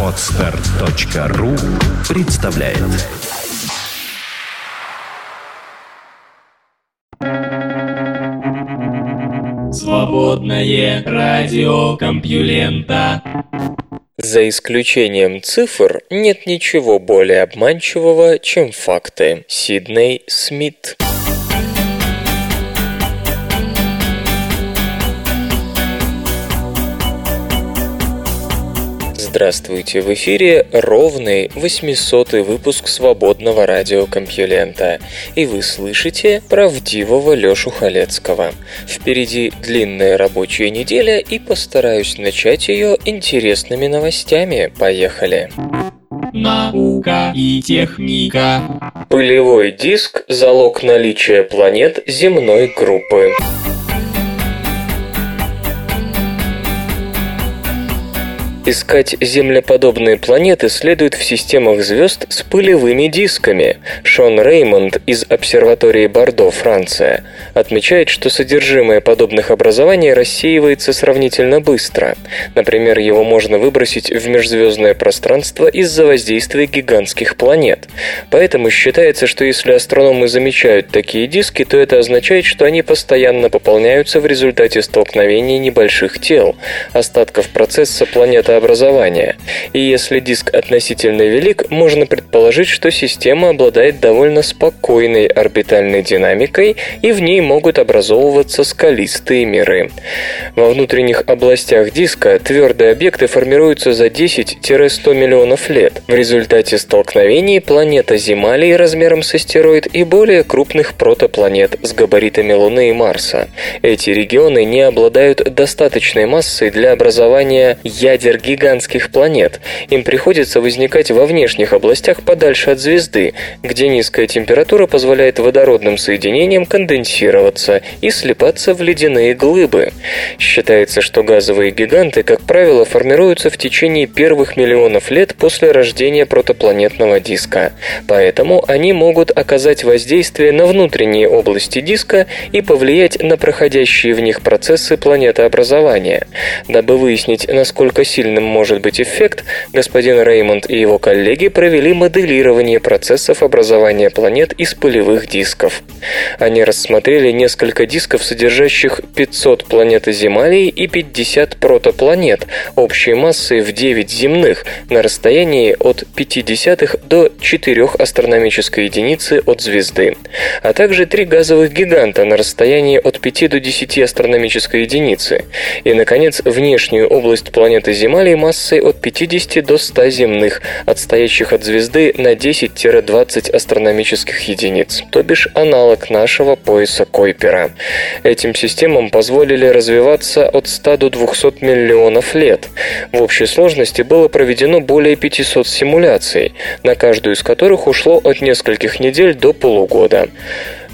Отстар.ру представляет. Свободное радио Компьюлента. За исключением цифр, нет ничего более обманчивого, чем факты. Сидней Смит Здравствуйте! В эфире ровный 800 выпуск свободного радиокомпьюлента. И вы слышите правдивого Лёшу Халецкого. Впереди длинная рабочая неделя и постараюсь начать ее интересными новостями. Поехали! Наука и техника. Пылевой диск – залог наличия планет земной группы. Искать землеподобные планеты следует в системах звезд с пылевыми дисками. Шон Реймонд из обсерватории Бордо, Франция, отмечает, что содержимое подобных образований рассеивается сравнительно быстро. Например, его можно выбросить в межзвездное пространство из-за воздействия гигантских планет. Поэтому считается, что если астрономы замечают такие диски, то это означает, что они постоянно пополняются в результате столкновения небольших тел, остатков процесса планеты образования. И если диск относительно велик, можно предположить, что система обладает довольно спокойной орбитальной динамикой, и в ней могут образовываться скалистые миры. Во внутренних областях диска твердые объекты формируются за 10-100 миллионов лет. В результате столкновений планета Земалий размером с астероид и более крупных протопланет с габаритами Луны и Марса. Эти регионы не обладают достаточной массой для образования ядер гигантских планет. Им приходится возникать во внешних областях подальше от звезды, где низкая температура позволяет водородным соединениям конденсироваться и слипаться в ледяные глыбы. Считается, что газовые гиганты, как правило, формируются в течение первых миллионов лет после рождения протопланетного диска. Поэтому они могут оказать воздействие на внутренние области диска и повлиять на проходящие в них процессы планетообразования. Дабы выяснить, насколько сильно сильным может быть эффект, господин Реймонд и его коллеги провели моделирование процессов образования планет из пылевых дисков. Они рассмотрели несколько дисков, содержащих 500 планет-земалий и 50 протопланет, общей массой в 9 земных, на расстоянии от 0,5 до 4 астрономической единицы от звезды, а также три газовых гиганта на расстоянии от 5 до 10 астрономической единицы, и, наконец, внешнюю область планеты Земля аномалий массой от 50 до 100 земных, отстоящих от звезды на 10-20 астрономических единиц, то бишь аналог нашего пояса Койпера. Этим системам позволили развиваться от 100 до 200 миллионов лет. В общей сложности было проведено более 500 симуляций, на каждую из которых ушло от нескольких недель до полугода.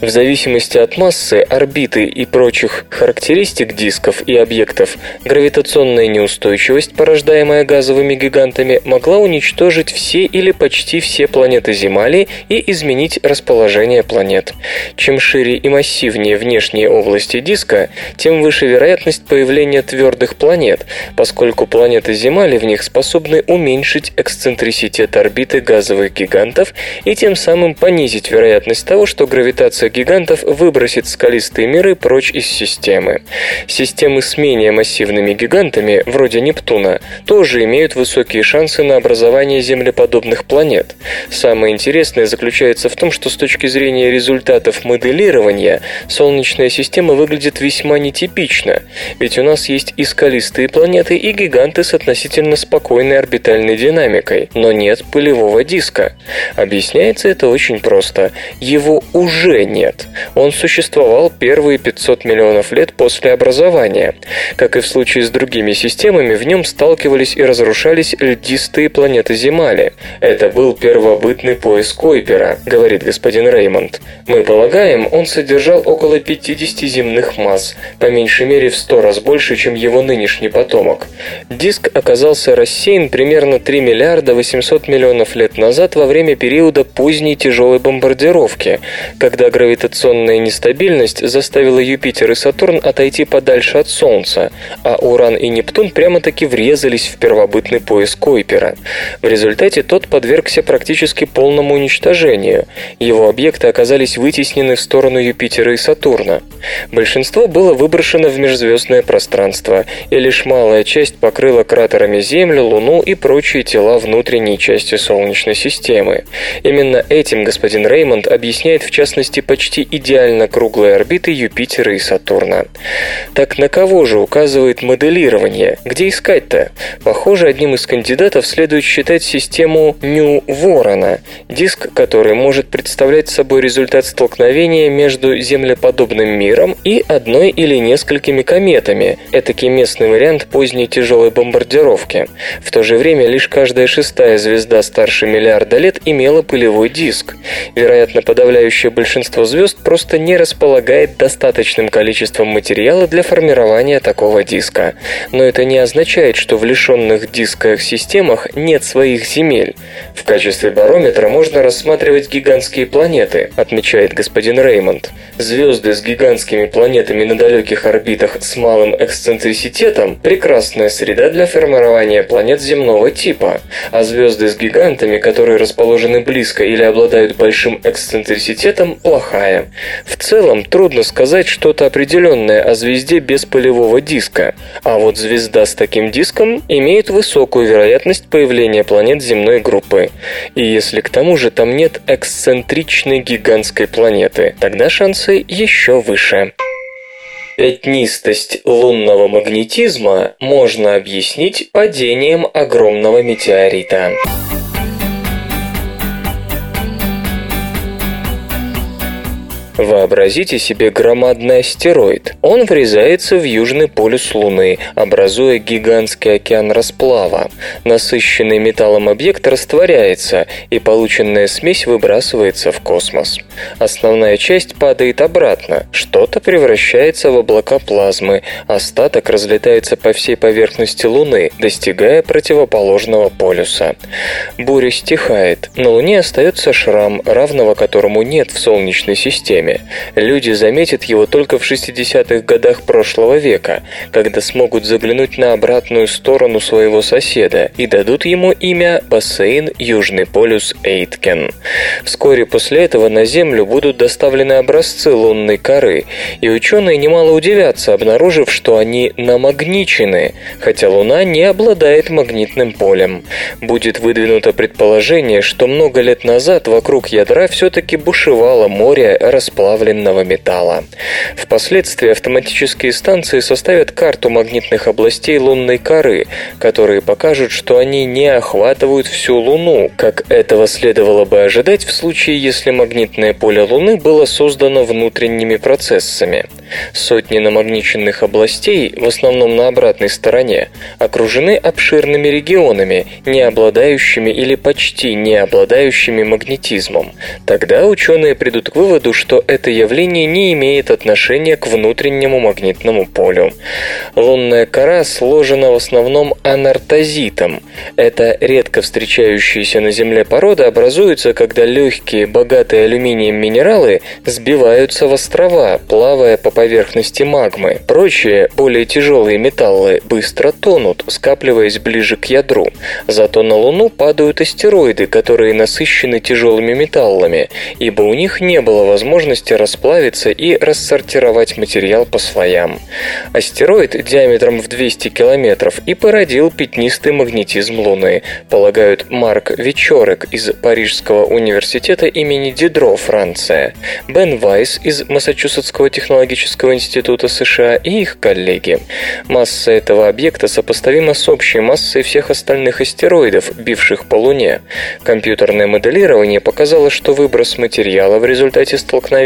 В зависимости от массы, орбиты и прочих характеристик дисков и объектов, гравитационная неустойчивость, порождаемая газовыми гигантами, могла уничтожить все или почти все планеты Земли и изменить расположение планет. Чем шире и массивнее внешние области диска, тем выше вероятность появления твердых планет, поскольку планеты Земли в них способны уменьшить эксцентриситет орбиты газовых гигантов и тем самым понизить вероятность того, что гравитация гигантов выбросит скалистые миры прочь из системы. Системы с менее массивными гигантами, вроде Нептуна, тоже имеют высокие шансы на образование землеподобных планет. Самое интересное заключается в том, что с точки зрения результатов моделирования Солнечная система выглядит весьма нетипично, ведь у нас есть и скалистые планеты, и гиганты с относительно спокойной орбитальной динамикой, но нет пылевого диска. Объясняется это очень просто. Его уже нет нет. Он существовал первые 500 миллионов лет после образования. Как и в случае с другими системами, в нем сталкивались и разрушались льдистые планеты Земали. Это был первобытный пояс Койпера, говорит господин Реймонд. Мы полагаем, он содержал около 50 земных масс, по меньшей мере в 100 раз больше, чем его нынешний потомок. Диск оказался рассеян примерно 3 миллиарда 800 миллионов лет назад во время периода поздней тяжелой бомбардировки, когда гравитация гравитационная нестабильность заставила Юпитер и Сатурн отойти подальше от Солнца, а Уран и Нептун прямо-таки врезались в первобытный пояс Койпера. В результате тот подвергся практически полному уничтожению. Его объекты оказались вытеснены в сторону Юпитера и Сатурна. Большинство было выброшено в межзвездное пространство, и лишь малая часть покрыла кратерами Землю, Луну и прочие тела внутренней части Солнечной системы. Именно этим господин Реймонд объясняет в частности почти идеально круглые орбиты Юпитера и Сатурна. Так на кого же указывает моделирование? Где искать-то? Похоже, одним из кандидатов следует считать систему Нью-Ворона, диск, который может представлять собой результат столкновения между землеподобным миром и одной или несколькими кометами, этакий местный вариант поздней тяжелой бомбардировки. В то же время лишь каждая шестая звезда старше миллиарда лет имела пылевой диск. Вероятно, подавляющее большинство звезд просто не располагает достаточным количеством материала для формирования такого диска. Но это не означает, что в лишенных дисках системах нет своих земель. В качестве барометра можно рассматривать гигантские планеты, отмечает господин Реймонд. Звезды с гигантскими планетами на далеких орбитах с малым эксцентриситетом – прекрасная среда для формирования планет земного типа, а звезды с гигантами, которые расположены близко или обладают большим эксцентриситетом, плохая. В целом, трудно сказать что-то определенное о звезде без полевого диска, а вот звезда с таким диском имеет высокую вероятность появления планет земной группы. И если к тому же там нет эксцентричной гигантской планеты, тогда шансы еще выше. Пятнистость лунного магнетизма можно объяснить падением огромного метеорита. Вообразите себе громадный астероид. Он врезается в южный полюс Луны, образуя гигантский океан расплава. Насыщенный металлом объект растворяется, и полученная смесь выбрасывается в космос. Основная часть падает обратно, что-то превращается в облака плазмы, остаток разлетается по всей поверхности Луны, достигая противоположного полюса. Буря стихает, на Луне остается шрам, равного которому нет в Солнечной системе время. Люди заметят его только в 60-х годах прошлого века, когда смогут заглянуть на обратную сторону своего соседа и дадут ему имя бассейн Южный полюс Эйткен. Вскоре после этого на Землю будут доставлены образцы лунной коры, и ученые немало удивятся, обнаружив, что они намагничены, хотя Луна не обладает магнитным полем. Будет выдвинуто предположение, что много лет назад вокруг ядра все-таки бушевало море расплавленного расплавленного металла. Впоследствии автоматические станции составят карту магнитных областей лунной коры, которые покажут, что они не охватывают всю Луну, как этого следовало бы ожидать в случае, если магнитное поле Луны было создано внутренними процессами. Сотни намагниченных областей, в основном на обратной стороне, окружены обширными регионами, не обладающими или почти не обладающими магнетизмом. Тогда ученые придут к выводу, что это явление не имеет отношения к внутреннему магнитному полю. Лунная кора сложена в основном анартозитом. Это редко встречающиеся на Земле породы образуются, когда легкие, богатые алюминием минералы сбиваются в острова, плавая по поверхности магмы. Прочие, более тяжелые металлы быстро тонут, скапливаясь ближе к ядру. Зато на Луну падают астероиды, которые насыщены тяжелыми металлами, ибо у них не было возможности расплавиться и рассортировать материал по слоям. Астероид диаметром в 200 километров и породил пятнистый магнетизм Луны, полагают Марк Вечорек из Парижского университета имени Дидро, Франция, Бен Вайс из Массачусетского технологического института США и их коллеги. Масса этого объекта сопоставима с общей массой всех остальных астероидов, бивших по Луне. Компьютерное моделирование показало, что выброс материала в результате столкновения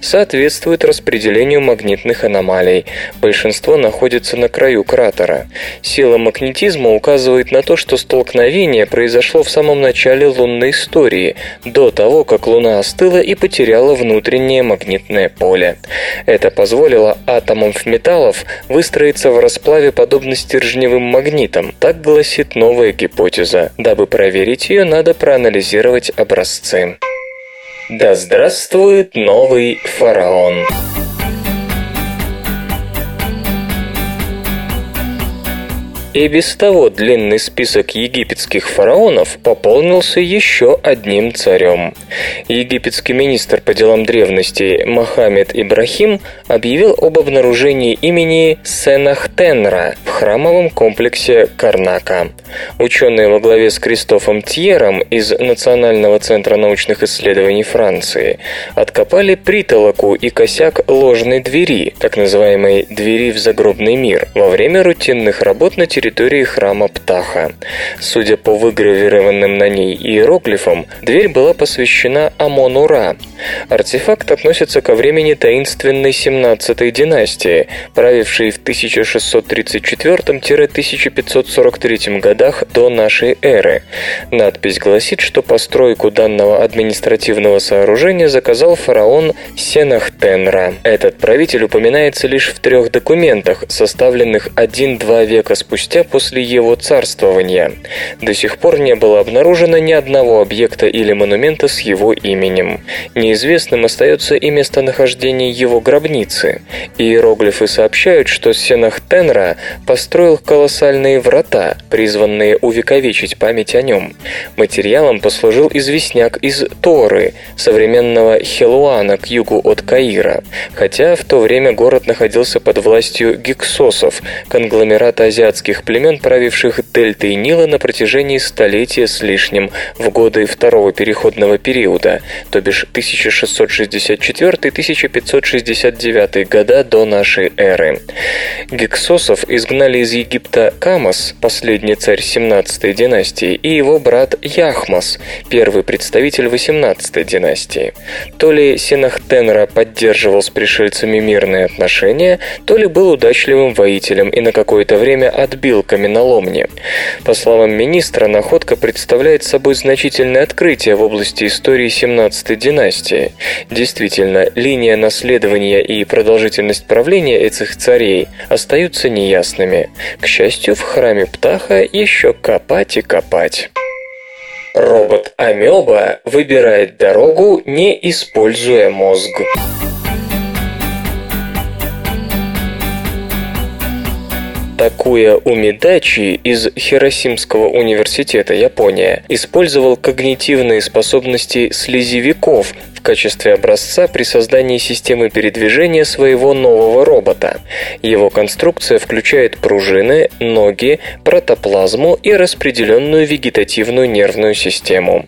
соответствует распределению магнитных аномалий. Большинство находится на краю кратера. Сила магнетизма указывает на то, что столкновение произошло в самом начале лунной истории, до того, как Луна остыла и потеряла внутреннее магнитное поле. Это позволило атомам металлов выстроиться в расплаве подобно стержневым магнитам. Так гласит новая гипотеза. Дабы проверить ее, надо проанализировать образцы. Да здравствует новый фараон! И без того длинный список египетских фараонов пополнился еще одним царем. Египетский министр по делам древности Мохаммед Ибрахим объявил об обнаружении имени Сенахтенра в храмовом комплексе Карнака. Ученые во главе с Кристофом Тьером из Национального центра научных исследований Франции откопали притолоку и косяк ложной двери, так называемой «двери в загробный мир», во время рутинных работ на территории территории храма Птаха. Судя по выгравированным на ней иероглифам, дверь была посвящена Амону-Ра. Артефакт относится ко времени таинственной 17-й династии, правившей в 1634-1543 годах до нашей эры. Надпись гласит, что постройку данного административного сооружения заказал фараон Сенахтенра. Этот правитель упоминается лишь в трех документах, составленных один-два века спустя хотя после его царствования. До сих пор не было обнаружено ни одного объекта или монумента с его именем. Неизвестным остается и местонахождение его гробницы. Иероглифы сообщают, что Сенахтенра построил колоссальные врата, призванные увековечить память о нем. Материалом послужил известняк из Торы, современного Хелуана к югу от Каира, хотя в то время город находился под властью гиксосов, конгломерата азиатских племен, правивших дельтой Нила на протяжении столетия с лишним в годы второго переходного периода, то бишь 1664-1569 года до нашей эры. Гексосов изгнали из Египта Камос, последний царь 17-й династии, и его брат Яхмос, первый представитель 18-й династии. То ли Синахтенра поддерживал с пришельцами мирные отношения, то ли был удачливым воителем и на какое-то время отбил открыл каменоломни. По словам министра, находка представляет собой значительное открытие в области истории 17-й династии. Действительно, линия наследования и продолжительность правления этих царей остаются неясными. К счастью, в храме Птаха еще копать и копать. Робот-амеба выбирает дорогу, не используя мозг. Такуя Умидачи из Хиросимского университета, Япония, использовал когнитивные способности слезевиков качестве образца при создании системы передвижения своего нового робота. Его конструкция включает пружины, ноги, протоплазму и распределенную вегетативную нервную систему.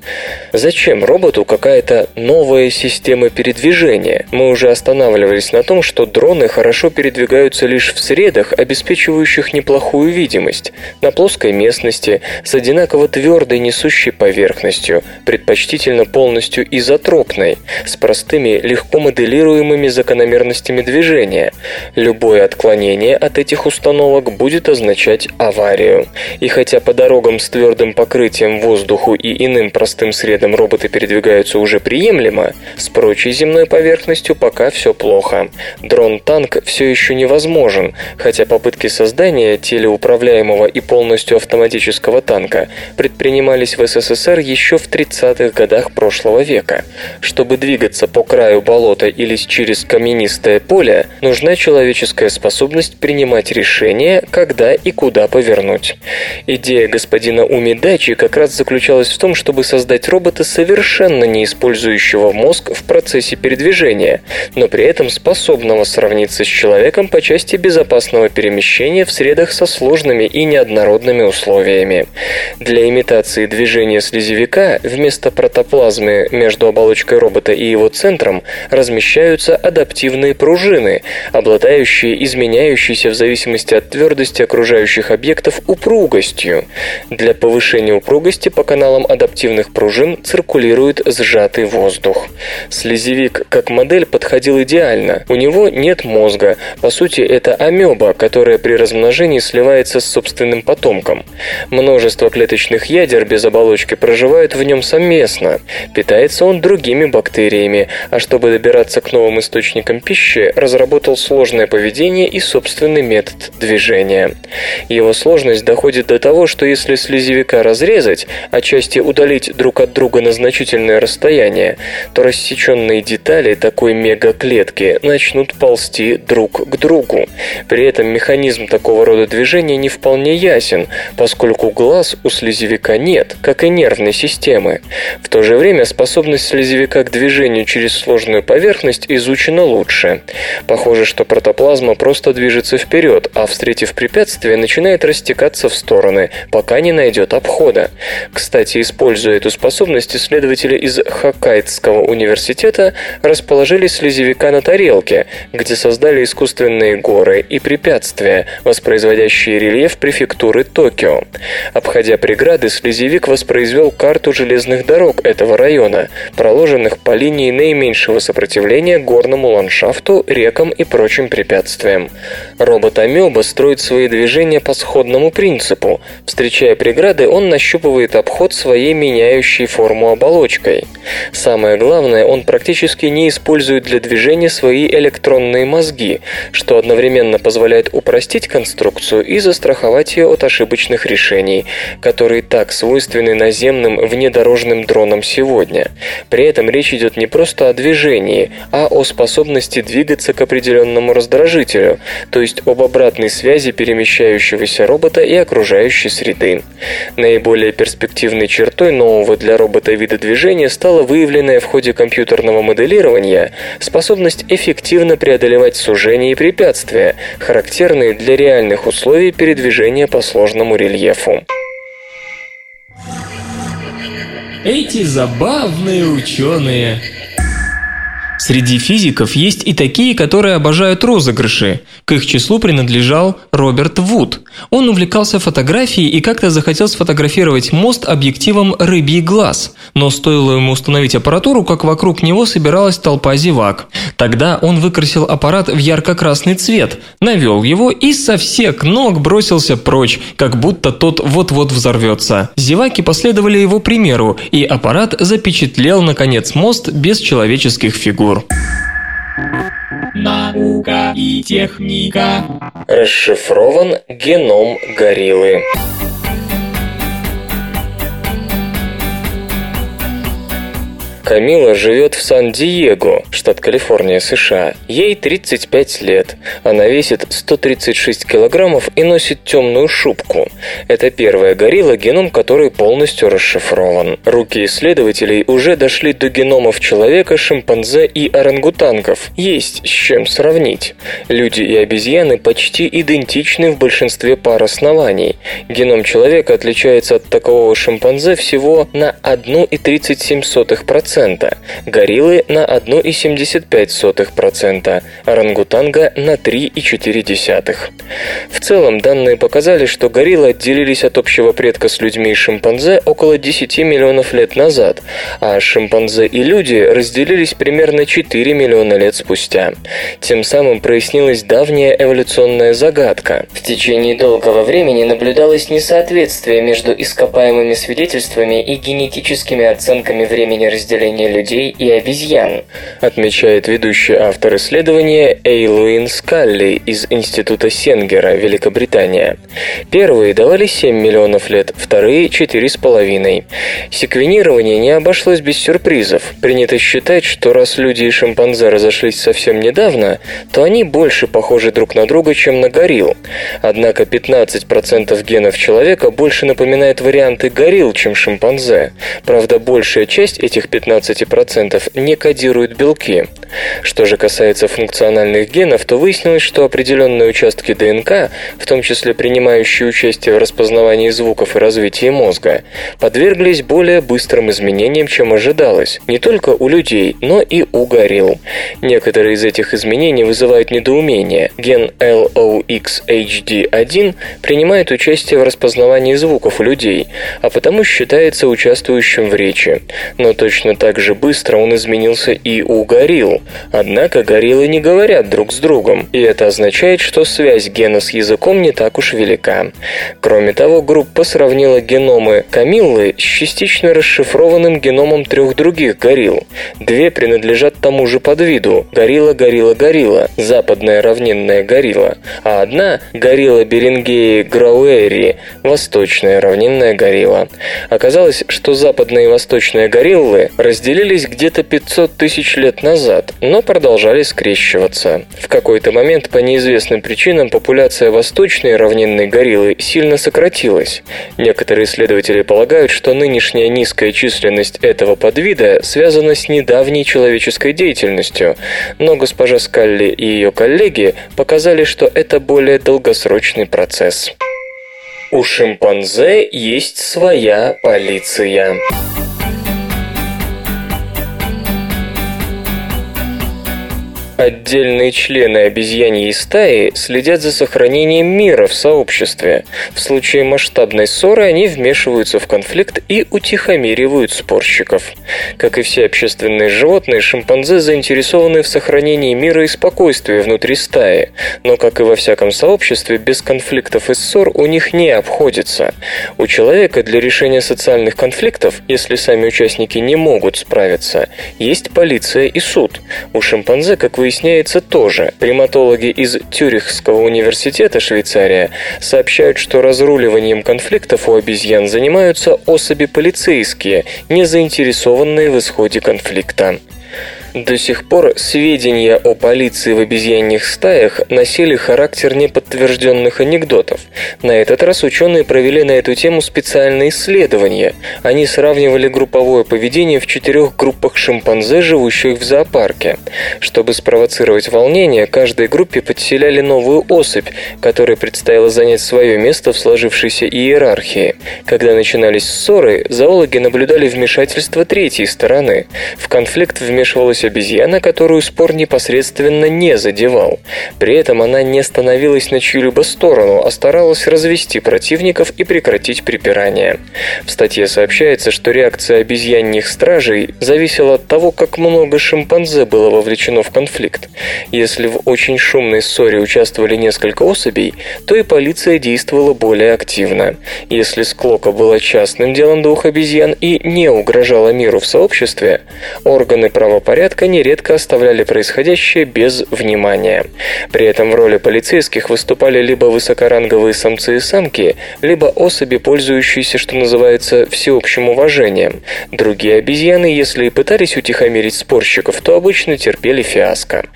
Зачем роботу какая-то новая система передвижения? Мы уже останавливались на том, что дроны хорошо передвигаются лишь в средах, обеспечивающих неплохую видимость, на плоской местности, с одинаково твердой несущей поверхностью, предпочтительно полностью изотропной, с простыми, легко моделируемыми закономерностями движения. Любое отклонение от этих установок будет означать аварию. И хотя по дорогам с твердым покрытием воздуху и иным простым средам роботы передвигаются уже приемлемо, с прочей земной поверхностью пока все плохо. Дрон-танк все еще невозможен, хотя попытки создания телеуправляемого и полностью автоматического танка предпринимались в СССР еще в 30-х годах прошлого века. Чтобы двигаться по краю болота или через каменистое поле, нужна человеческая способность принимать решения, когда и куда повернуть. Идея господина Умидачи как раз заключалась в том, чтобы создать робота, совершенно не использующего мозг в процессе передвижения, но при этом способного сравниться с человеком по части безопасного перемещения в средах со сложными и неоднородными условиями. Для имитации движения слезевика вместо протоплазмы между оболочкой робота и его центром размещаются адаптивные пружины, обладающие изменяющейся в зависимости от твердости окружающих объектов упругостью. Для повышения упругости по каналам адаптивных пружин циркулирует сжатый воздух. Слезевик как модель подходил идеально. У него нет мозга. По сути, это амеба, которая при размножении размножении сливается с собственным потомком. Множество клеточных ядер без оболочки проживают в нем совместно. Питается он другими бактериями, а чтобы добираться к новым источникам пищи, разработал сложное поведение и собственный метод движения. Его сложность доходит до того, что если слезевика разрезать, а части удалить друг от друга на значительное расстояние, то рассеченные детали такой мегаклетки начнут ползти друг к другу. При этом механизм такого рода движения не вполне ясен, поскольку глаз у слезевика нет, как и нервной системы. В то же время способность слезевика к движению через сложную поверхность изучена лучше. Похоже, что протоплазма просто движется вперед, а встретив препятствие, начинает растекаться в стороны, пока не найдет обхода. Кстати, используя эту способность, исследователи из Хоккайдского университета расположили слезевика на тарелке, где создали искусственные горы и препятствия, воспроизводящие рельеф префектуры Токио. Обходя преграды, слезевик воспроизвел карту железных дорог этого района, проложенных по линии наименьшего сопротивления горному ландшафту, рекам и прочим препятствиям. Робот-амеба строит свои движения по сходному принципу. Встречая преграды, он нащупывает обход своей меняющей форму оболочкой. Самое главное, он практически не использует для движения свои электронные мозги, что одновременно позволяет упростить конструкцию и застраховать ее от ошибочных решений, которые так свойственны наземным внедорожным дронам сегодня. При этом речь идет не просто о движении, а о способности двигаться к определенному раздражителю, то есть об обратной связи перемещающегося робота и окружающей среды. Наиболее перспективной чертой нового для робота вида движения стала выявленная в ходе компьютерного моделирования способность эффективно преодолевать сужения и препятствия, характерные для реальных условий передвижения по сложному рельефу. Эти забавные ученые. Среди физиков есть и такие, которые обожают розыгрыши. К их числу принадлежал Роберт Вуд. Он увлекался фотографией и как-то захотел сфотографировать мост объективом «Рыбий глаз». Но стоило ему установить аппаратуру, как вокруг него собиралась толпа зевак. Тогда он выкрасил аппарат в ярко-красный цвет, навел его и со всех ног бросился прочь, как будто тот вот-вот взорвется. Зеваки последовали его примеру, и аппарат запечатлел, наконец, мост без человеческих фигур. Наука и техника. Расшифрован геном гориллы. Камила живет в Сан-Диего, штат Калифорния, США. Ей 35 лет. Она весит 136 килограммов и носит темную шубку. Это первая горилла, геном которой полностью расшифрован. Руки исследователей уже дошли до геномов человека, шимпанзе и орангутангов. Есть с чем сравнить. Люди и обезьяны почти идентичны в большинстве пар оснований. Геном человека отличается от такового шимпанзе всего на 1,37%. Гориллы на 1,75%, орангутанга на 3,4%. В целом, данные показали, что гориллы отделились от общего предка с людьми и шимпанзе около 10 миллионов лет назад, а шимпанзе и люди разделились примерно 4 миллиона лет спустя. Тем самым прояснилась давняя эволюционная загадка. В течение долгого времени наблюдалось несоответствие между ископаемыми свидетельствами и генетическими оценками времени разделения людей и обезьян, отмечает ведущий автор исследования Эйлуин Скалли из Института Сенгера, Великобритания. Первые давали 7 миллионов лет, вторые – 4,5. Секвенирование не обошлось без сюрпризов. Принято считать, что раз люди и шимпанзе разошлись совсем недавно, то они больше похожи друг на друга, чем на горилл. Однако 15% генов человека больше напоминает варианты горилл, чем шимпанзе. Правда, большая часть этих 15% не кодируют белки. Что же касается функциональных генов, то выяснилось, что определенные участки ДНК, в том числе принимающие участие в распознавании звуков и развитии мозга, подверглись более быстрым изменениям, чем ожидалось, не только у людей, но и у горилл. Некоторые из этих изменений вызывают недоумение. Ген LOXHD1 принимает участие в распознавании звуков у людей, а потому считается участвующим в речи. Но точно так же быстро он изменился и у горилл. Однако гориллы не говорят друг с другом, и это означает, что связь гена с языком не так уж велика. Кроме того, группа сравнила геномы Камиллы с частично расшифрованным геномом трех других горилл. Две принадлежат тому же подвиду – горилла-горилла-горилла, западная равнинная горилла, а одна – горилла Берингеи грауэри, восточная равнинная горилла. Оказалось, что западная и восточная гориллы разделились где-то 500 тысяч лет назад, но продолжали скрещиваться. В какой-то момент по неизвестным причинам популяция восточной равнинной гориллы сильно сократилась. Некоторые исследователи полагают, что нынешняя низкая численность этого подвида связана с недавней человеческой деятельностью, но госпожа Скалли и ее коллеги показали, что это более долгосрочный процесс. У шимпанзе есть своя полиция. Отдельные члены обезьяньей стаи следят за сохранением мира в сообществе. В случае масштабной ссоры они вмешиваются в конфликт и утихомиривают спорщиков. Как и все общественные животные, шимпанзе заинтересованы в сохранении мира и спокойствия внутри стаи. Но, как и во всяком сообществе, без конфликтов и ссор у них не обходится. У человека для решения социальных конфликтов, если сами участники не могут справиться, есть полиция и суд. У шимпанзе, как вы выясняется тоже. Приматологи из Тюрихского университета Швейцария сообщают, что разруливанием конфликтов у обезьян занимаются особи полицейские, не заинтересованные в исходе конфликта. До сих пор сведения о полиции в обезьяньих стаях носили характер неподтвержденных анекдотов. На этот раз ученые провели на эту тему специальные исследования. Они сравнивали групповое поведение в четырех группах шимпанзе, живущих в зоопарке. Чтобы спровоцировать волнение, каждой группе подселяли новую особь, которой предстояло занять свое место в сложившейся иерархии. Когда начинались ссоры, зоологи наблюдали вмешательство третьей стороны. В конфликт вмешивалась появилась обезьяна, которую спор непосредственно не задевал. При этом она не становилась на чью-либо сторону, а старалась развести противников и прекратить припирание. В статье сообщается, что реакция обезьянних стражей зависела от того, как много шимпанзе было вовлечено в конфликт. Если в очень шумной ссоре участвовали несколько особей, то и полиция действовала более активно. Если склока была частным делом двух обезьян и не угрожала миру в сообществе, органы правопорядка порядка нередко оставляли происходящее без внимания. При этом в роли полицейских выступали либо высокоранговые самцы и самки, либо особи, пользующиеся, что называется, всеобщим уважением. Другие обезьяны, если и пытались утихомирить спорщиков, то обычно терпели фиаско.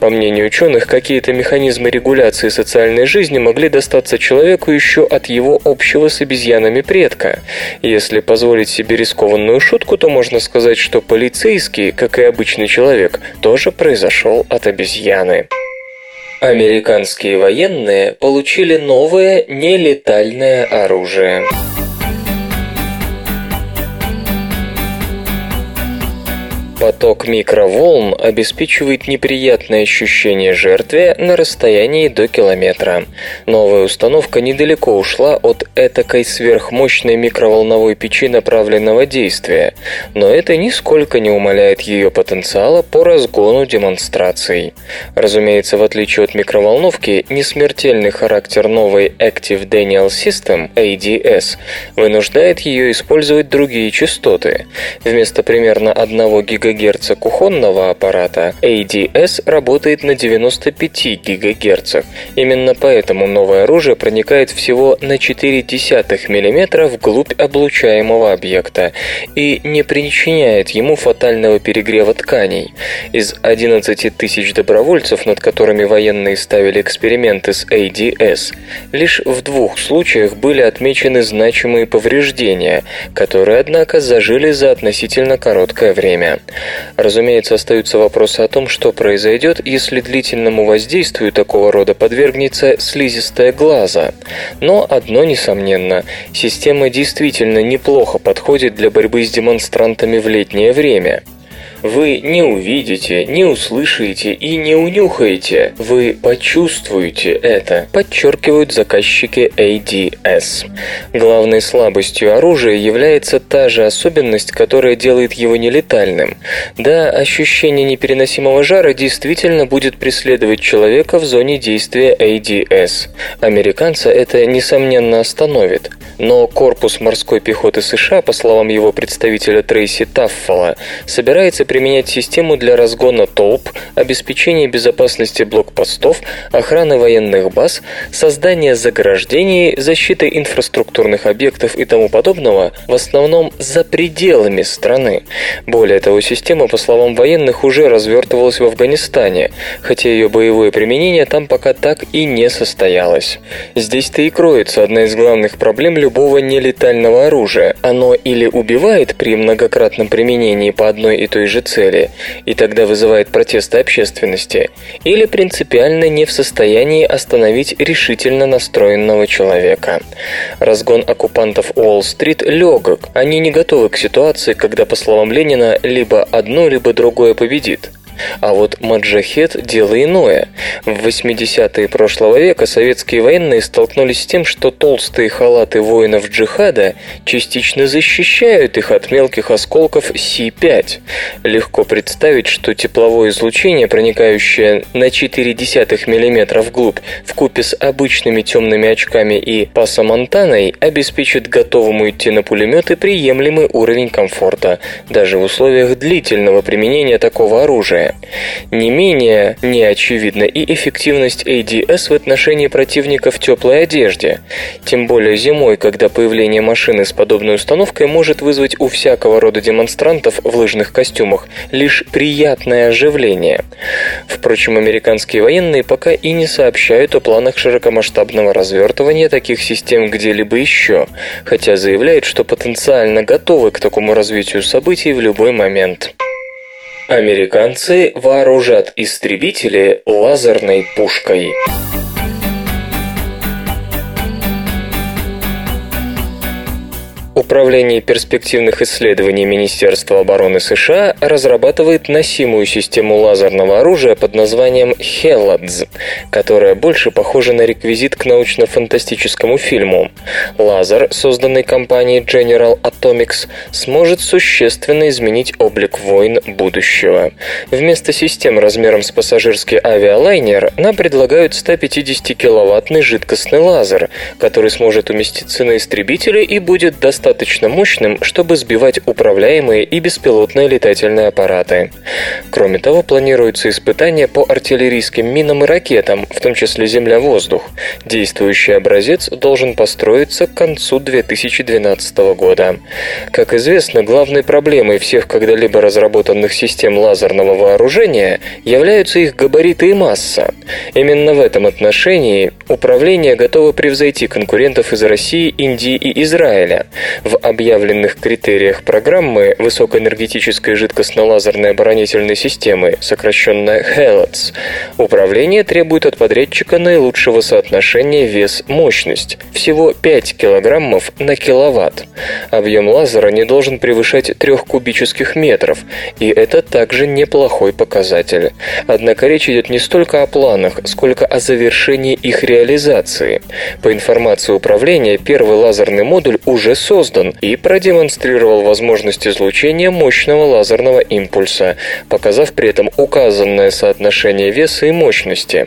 По мнению ученых, какие-то механизмы регуляции социальной жизни могли достаться человеку еще от его общего с обезьянами предка. Если позволить себе рискованную шутку, то можно сказать, что полицейские, как и обычные обычный человек тоже произошел от обезьяны. Американские военные получили новое нелетальное оружие. Поток микроволн обеспечивает неприятное ощущение жертве на расстоянии до километра. Новая установка недалеко ушла от этакой сверхмощной микроволновой печи направленного действия, но это нисколько не умаляет ее потенциала по разгону демонстраций. Разумеется, в отличие от микроволновки, несмертельный характер новой Active Daniel System ADS вынуждает ее использовать другие частоты. Вместо примерно 1 ГГц ГГц кухонного аппарата, ADS работает на 95 ГГц. Именно поэтому новое оружие проникает всего на 0,4 мм вглубь облучаемого объекта и не причиняет ему фатального перегрева тканей. Из 11 тысяч добровольцев, над которыми военные ставили эксперименты с ADS, лишь в двух случаях были отмечены значимые повреждения, которые, однако, зажили за относительно короткое время. Разумеется, остаются вопросы о том, что произойдет, если длительному воздействию такого рода подвергнется слизистая глаза. Но одно несомненно, система действительно неплохо подходит для борьбы с демонстрантами в летнее время. Вы не увидите, не услышите и не унюхаете. Вы почувствуете это, подчеркивают заказчики ADS. Главной слабостью оружия является та же особенность, которая делает его нелетальным. Да, ощущение непереносимого жара действительно будет преследовать человека в зоне действия ADS. Американца это, несомненно, остановит. Но корпус морской пехоты США, по словам его представителя Трейси Таффала, собирается применять систему для разгона толп, обеспечения безопасности блокпостов, охраны военных баз, создания заграждений, защиты инфраструктурных объектов и тому подобного, в основном за пределами страны. Более того, система, по словам военных, уже развертывалась в Афганистане, хотя ее боевое применение там пока так и не состоялось. Здесь-то и кроется одна из главных проблем любого нелетального оружия. Оно или убивает при многократном применении по одной и той же цели, и тогда вызывает протесты общественности, или принципиально не в состоянии остановить решительно настроенного человека. Разгон оккупантов Уолл-стрит легок, они не готовы к ситуации, когда, по словам Ленина, либо одно, либо другое победит. А вот маджахет – дело иное. В 80-е прошлого века советские военные столкнулись с тем, что толстые халаты воинов джихада частично защищают их от мелких осколков Си-5. Легко представить, что тепловое излучение, проникающее на 0,4 мм вглубь, купе с обычными темными очками и пасомонтаной, обеспечит готовому идти на пулеметы приемлемый уровень комфорта, даже в условиях длительного применения такого оружия. Не менее неочевидна и эффективность ADS в отношении противника в теплой одежде, тем более зимой, когда появление машины с подобной установкой может вызвать у всякого рода демонстрантов в лыжных костюмах лишь приятное оживление. Впрочем, американские военные пока и не сообщают о планах широкомасштабного развертывания таких систем где-либо еще, хотя заявляют, что потенциально готовы к такому развитию событий в любой момент. Американцы вооружат истребители лазерной пушкой. Управление перспективных исследований Министерства обороны США разрабатывает носимую систему лазерного оружия под названием HELADS, которая больше похожа на реквизит к научно-фантастическому фильму. Лазер, созданный компанией General Atomics, сможет существенно изменить облик войн будущего. Вместо систем размером с пассажирский авиалайнер нам предлагают 150-киловаттный жидкостный лазер, который сможет уместиться на истребителе и будет достаточно достаточно мощным, чтобы сбивать управляемые и беспилотные летательные аппараты. Кроме того, планируются испытания по артиллерийским минам и ракетам, в том числе земля-воздух. Действующий образец должен построиться к концу 2012 года. Как известно, главной проблемой всех когда-либо разработанных систем лазерного вооружения являются их габариты и масса. Именно в этом отношении управление готово превзойти конкурентов из России, Индии и Израиля. В объявленных критериях программы высокоэнергетической жидкостно-лазерной оборонительной системы, сокращенная HELOTS, управление требует от подрядчика наилучшего соотношения вес-мощность, всего 5 килограммов на киловатт. Объем лазера не должен превышать 3 кубических метров, и это также неплохой показатель. Однако речь идет не столько о планах, сколько о завершении их реализации. По информации управления, первый лазерный модуль уже создан, создан и продемонстрировал возможность излучения мощного лазерного импульса, показав при этом указанное соотношение веса и мощности.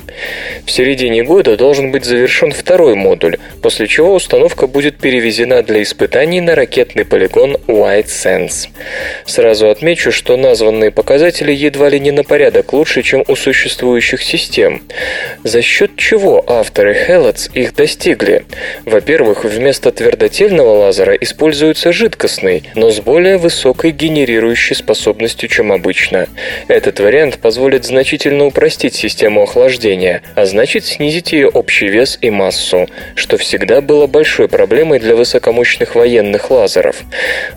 В середине года должен быть завершен второй модуль, после чего установка будет перевезена для испытаний на ракетный полигон White Sands. Сразу отмечу, что названные показатели едва ли не на порядок лучше, чем у существующих систем. За счет чего авторы Hellets их достигли? Во-первых, вместо твердотельного лазера используется жидкостный, но с более высокой генерирующей способностью, чем обычно. Этот вариант позволит значительно упростить систему охлаждения, а значит снизить ее общий вес и массу, что всегда было большой проблемой для высокомощных военных лазеров.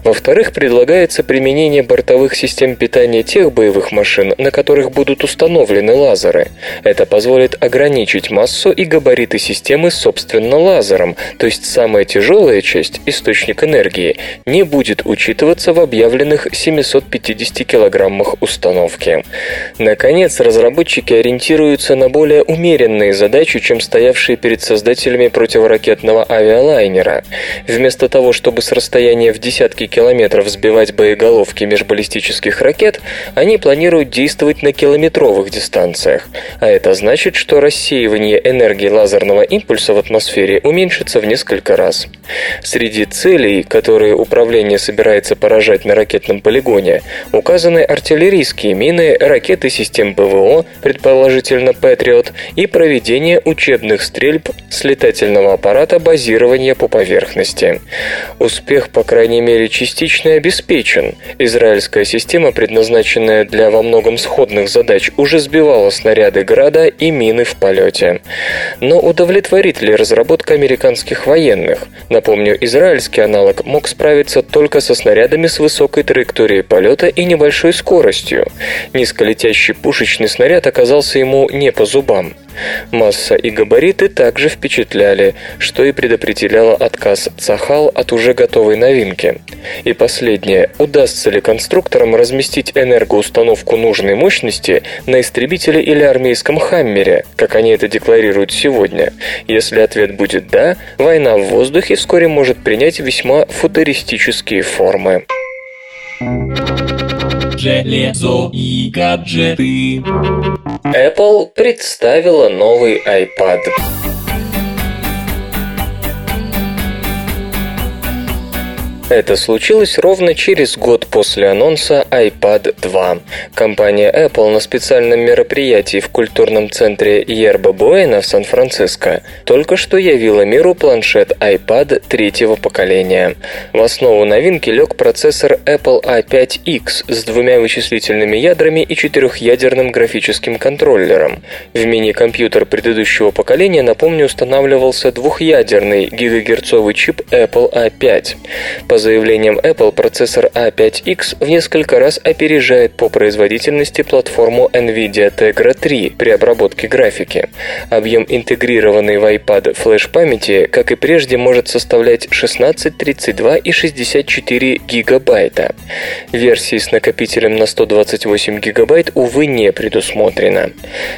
Во-вторых, предлагается применение бортовых систем питания тех боевых машин, на которых будут установлены лазеры. Это позволит ограничить массу и габариты системы собственно лазером, то есть самая тяжелая часть, источник энергии, не будет учитываться в объявленных 750 килограммах установки. Наконец, разработчики ориентируются на более умеренные задачи, чем стоявшие перед создателями противоракетного авиалайнера. Вместо того, чтобы с расстояния в десятки километров сбивать боеголовки межбаллистических ракет, они планируют действовать на километровых дистанциях. А это значит, что рассеивание энергии лазерного импульса в атмосфере уменьшится в несколько раз. Среди целей, которые управление собирается поражать на ракетном полигоне, указаны артиллерийские мины, ракеты систем ПВО, предположительно Патриот, и проведение учебных стрельб с летательного аппарата базирования по поверхности. Успех, по крайней мере, частично обеспечен. Израильская система, предназначенная для во многом сходных задач, уже сбивала снаряды града и мины в полете. Но удовлетворит ли разработка американских военных? Напомню, израильский аналог мог справиться только со снарядами с высокой траекторией полета и небольшой скоростью. Низколетящий пушечный снаряд оказался ему не по зубам. Масса и габариты также впечатляли, что и предопределяло отказ Цахал от уже готовой новинки. И последнее. Удастся ли конструкторам разместить энергоустановку нужной мощности на истребителе или армейском «Хаммере», как они это декларируют сегодня? Если ответ будет «да», война в воздухе вскоре может принять весьма футуристические формы. Железо и гаджеты. Apple представила новый iPad. Это случилось ровно через год после анонса iPad 2. Компания Apple на специальном мероприятии в культурном центре Ерба Буэна в Сан-Франциско только что явила миру планшет iPad третьего поколения. В основу новинки лег процессор Apple i5X с двумя вычислительными ядрами и четырехъядерным графическим контроллером. В мини-компьютер предыдущего поколения, напомню, устанавливался двухъядерный гигагерцовый чип Apple i5. По заявлениям Apple, процессор A5X в несколько раз опережает по производительности платформу NVIDIA Tegra 3 при обработке графики. Объем интегрированной в iPad флеш-памяти, как и прежде, может составлять 16, 32 и 64 гигабайта. Версии с накопителем на 128 гигабайт, увы, не предусмотрено.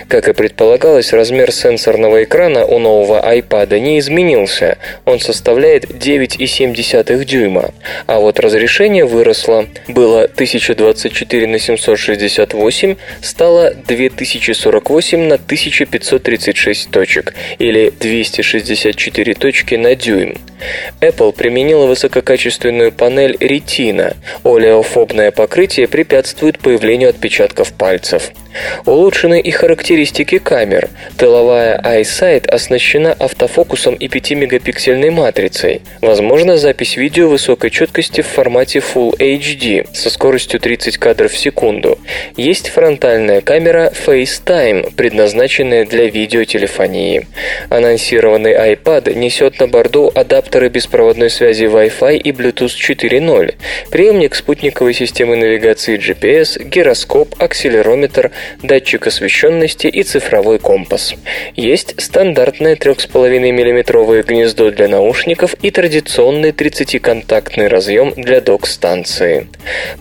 Как и предполагалось, размер сенсорного экрана у нового iPad не изменился. Он составляет 9,7 дюйма. А вот разрешение выросло. Было 1024 на 768, стало 2048 на 1536 точек, или 264 точки на дюйм. Apple применила высококачественную панель Retina. Олеофобное покрытие препятствует появлению отпечатков пальцев. Улучшены и характеристики камер. Тыловая iSight оснащена автофокусом и 5-мегапиксельной матрицей. Возможно запись видео высокой четкости в формате Full HD со скоростью 30 кадров в секунду. Есть фронтальная камера FaceTime, предназначенная для видеотелефонии. Анонсированный iPad несет на борту адаптеры беспроводной связи Wi-Fi и Bluetooth 4.0, приемник спутниковой системы навигации GPS, гироскоп, акселерометр, датчик освещенности и цифровой компас. Есть стандартное 3,5 мм гнездо для наушников и традиционный 30-контактный разъем для док-станции.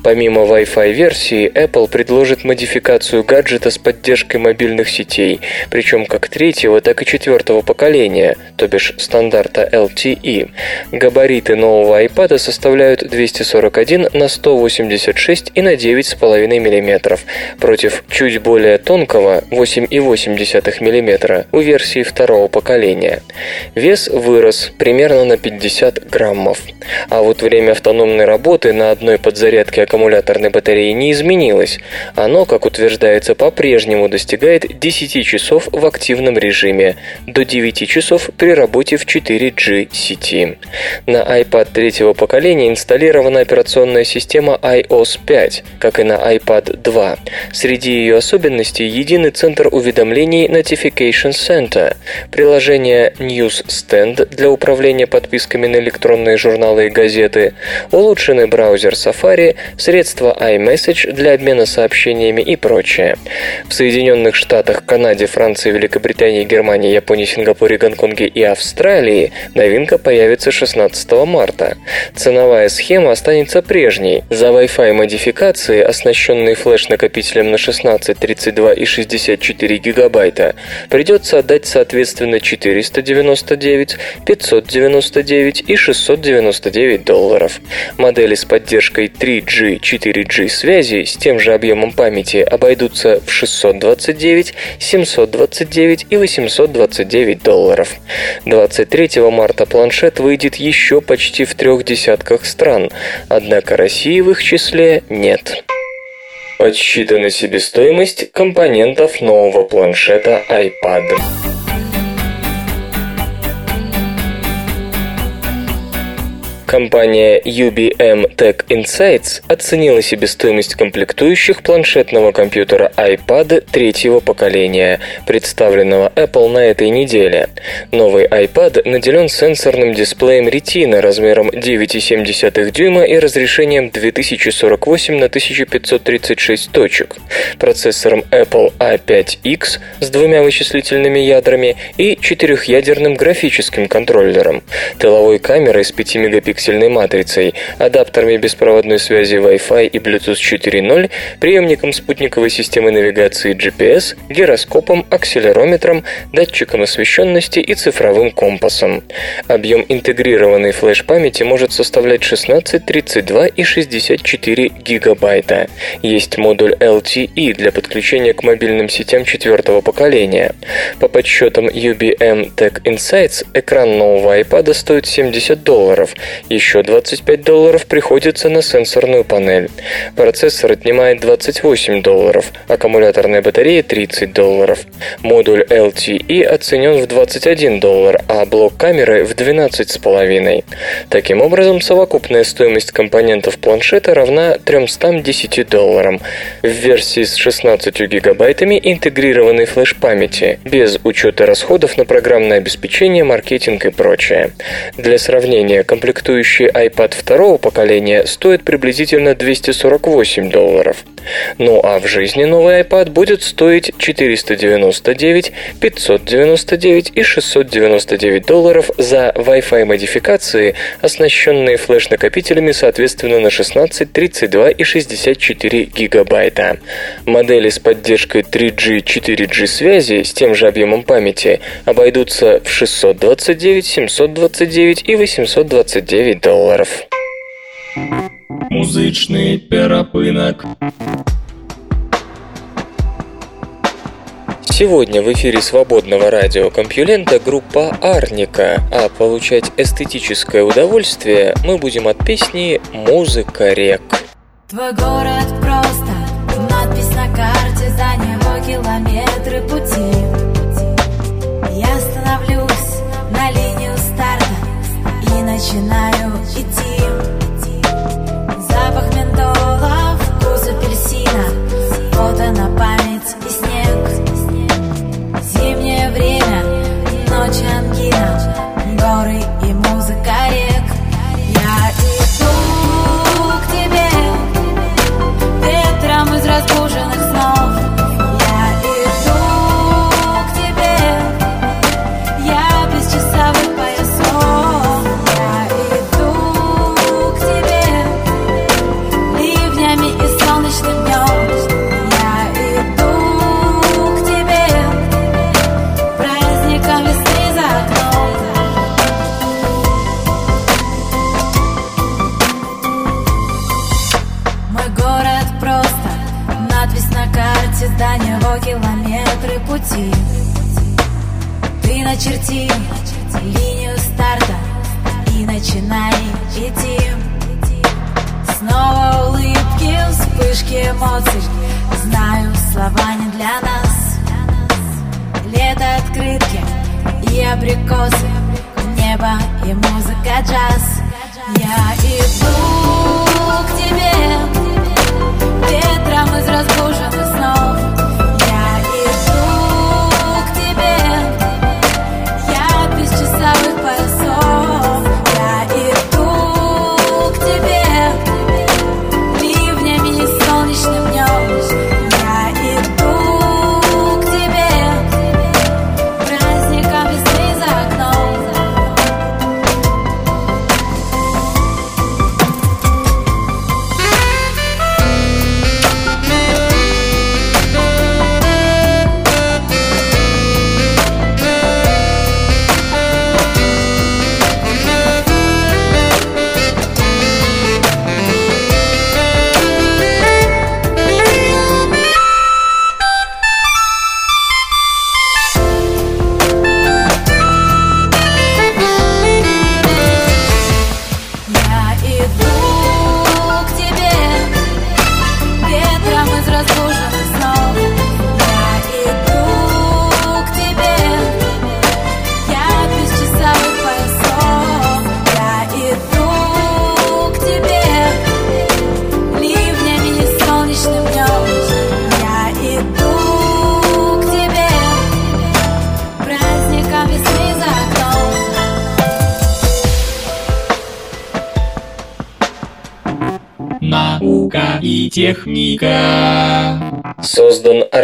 Помимо Wi-Fi версии, Apple предложит модификацию гаджета с поддержкой мобильных сетей, причем как третьего, так и четвертого поколения, то бишь стандарта LTE. Габариты нового iPad составляют 241 на 186 и на 9,5 мм против чуть более тонкого 8,8 мм у версии второго поколения. Вес вырос примерно на 50 граммов. А вот время автономной работы на одной подзарядке аккумуляторной батареи не изменилось. Оно, как утверждается, по-прежнему достигает 10 часов в активном режиме, до 9 часов при работе в 4G сети. На iPad третьего поколения инсталлирована операционная система iOS 5, как и на iPad 2. Среди ее особенностей единый центр уведомлений Notification Center, приложение News Stand для управления подписками на электронные журналы и газеты, улучшенный браузер Safari, средства iMessage для обмена сообщениями и прочее. В Соединенных Штатах, Канаде, Франции, Великобритании, Германии, Японии, Сингапуре, Гонконге и Австралии новинка появится 16 марта. Ценовая схема останется прежней. За Wi-Fi модификации, оснащенные флеш-накопителем на 16, 32 и 64 гигабайта, придется отдать соответственно 499, 599 и 699 долларов. Модели с поддержкой 3G, 4G связи с тем же объемом памяти обойдутся в 629, 729 и 829 долларов. 23 марта планшет выйдет еще почти в трех десятках стран, однако России в их числе нет. Подсчитана себестоимость компонентов нового планшета iPad. Компания UBM Tech Insights оценила себестоимость комплектующих планшетного компьютера iPad третьего поколения, представленного Apple на этой неделе. Новый iPad наделен сенсорным дисплеем Retina размером 9,7 дюйма и разрешением 2048 на 1536 точек, процессором Apple A5X с двумя вычислительными ядрами и четырехъядерным графическим контроллером, тыловой камерой с 5 мегапикселями пиксельной матрицей, адаптерами беспроводной связи Wi-Fi и Bluetooth 4.0, приемником спутниковой системы навигации GPS, гироскопом, акселерометром, датчиком освещенности и цифровым компасом. Объем интегрированной флеш-памяти может составлять 16, 32 и 64 гигабайта. Есть модуль LTE для подключения к мобильным сетям четвертого поколения. По подсчетам UBM Tech Insights, экран нового iPad стоит 70 долларов, еще 25 долларов приходится на сенсорную панель. Процессор отнимает 28 долларов, аккумуляторная батарея 30 долларов. Модуль LTE оценен в 21 доллар, а блок камеры в 12,5. Таким образом, совокупная стоимость компонентов планшета равна 310 долларам. В версии с 16 гигабайтами интегрированной флеш-памяти, без учета расходов на программное обеспечение, маркетинг и прочее. Для сравнения, комплектующие Следующий iPad второго поколения стоит приблизительно 248 долларов. Ну а в жизни новый iPad будет стоить 499, 599 и 699 долларов за Wi-Fi модификации, оснащенные флеш-накопителями соответственно на 16, 32 и 64 гигабайта. Модели с поддержкой 3G, 4G связи с тем же объемом памяти обойдутся в 629, 729 и 829 долларов. Музичний перепинок. Сегодня в эфире свободного радиокомпьюлента группа Арника, а получать эстетическое удовольствие мы будем от песни «Музыка рек». Твой город просто надпись на карте, за него километры пути. Я становлюсь на линию старта и начинаю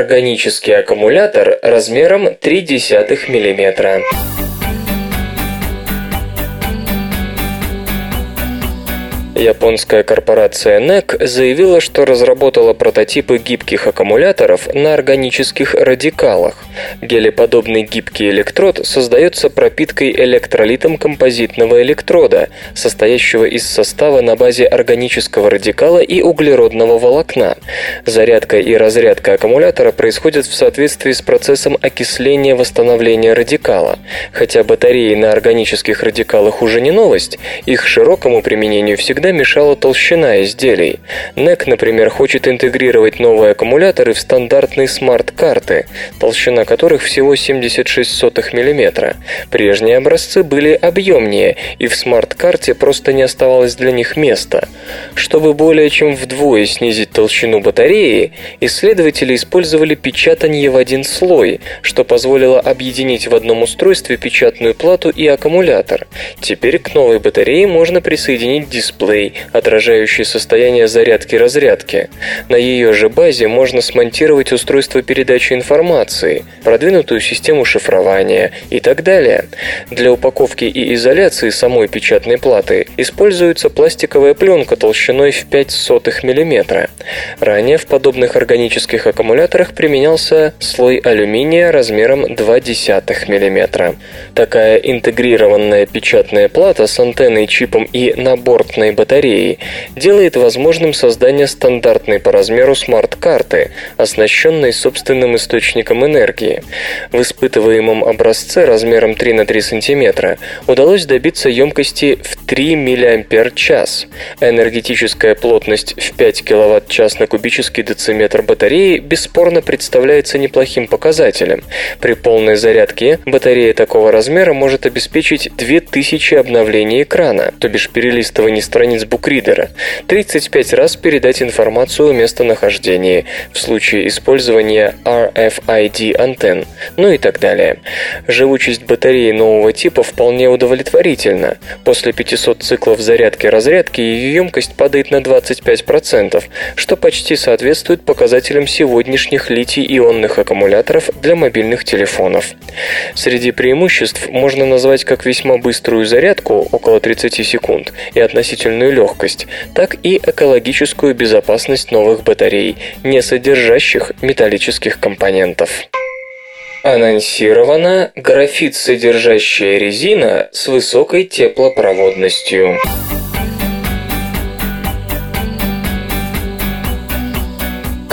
органический аккумулятор размером 0,3 мм. Японская корпорация NEC заявила, что разработала прототипы гибких аккумуляторов на органических радикалах. Гелеподобный гибкий электрод создается пропиткой электролитом композитного электрода, состоящего из состава на базе органического радикала и углеродного волокна. Зарядка и разрядка аккумулятора происходят в соответствии с процессом окисления восстановления радикала. Хотя батареи на органических радикалах уже не новость, их широкому применению всегда мешала толщина изделий. NEC, например, хочет интегрировать новые аккумуляторы в стандартные смарт-карты, толщина которых всего 76 мм. Прежние образцы были объемнее, и в смарт-карте просто не оставалось для них места. Чтобы более чем вдвое снизить толщину батареи, исследователи использовали печатание в один слой, что позволило объединить в одном устройстве печатную плату и аккумулятор. Теперь к новой батарее можно присоединить дисплей, отражающий состояние зарядки-разрядки. На ее же базе можно смонтировать устройство передачи информации, продвинутую систему шифрования и так далее. Для упаковки и изоляции самой печатной платы используется пластиковая пленка толщиной в 0,05 мм. Ранее в подобных органических аккумуляторах применялся слой алюминия размером 0,2 мм. Такая интегрированная печатная плата с антенной, чипом и набортной батареей делает возможным создание стандартной по размеру смарт-карты, оснащенной собственным источником энергии. В испытываемом образце размером 3 на 3 см удалось добиться емкости в 3 мАч. Энергетическая плотность в 5 кВт-час на кубический дециметр батареи бесспорно представляется неплохим показателем. При полной зарядке батарея такого размера может обеспечить 2000 обновлений экрана, то бишь перелистывание страниц букридера, 35 раз передать информацию о местонахождении в случае использования RFID антенн, ну и так далее. Живучесть батареи нового типа вполне удовлетворительна. После 500 циклов зарядки-разрядки ее емкость падает на 25%, что почти соответствует показателям сегодняшних литий-ионных аккумуляторов для мобильных телефонов. Среди преимуществ можно назвать как весьма быструю зарядку, около 30 секунд, и относительную легкость, так и экологическую безопасность новых батарей, не содержащих металлических компонентов. Анонсирована графит-содержащая резина с высокой теплопроводностью.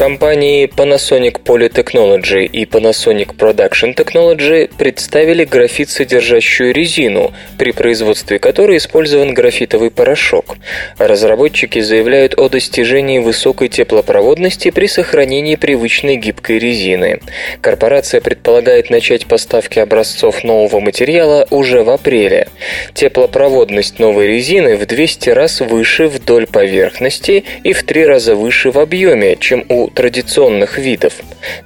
Компании Panasonic Polytechnology и Panasonic Production Technology представили графит-содержащую резину, при производстве которой использован графитовый порошок. Разработчики заявляют о достижении высокой теплопроводности при сохранении привычной гибкой резины. Корпорация предполагает начать поставки образцов нового материала уже в апреле. Теплопроводность новой резины в 200 раз выше вдоль поверхности и в 3 раза выше в объеме, чем у традиционных видов.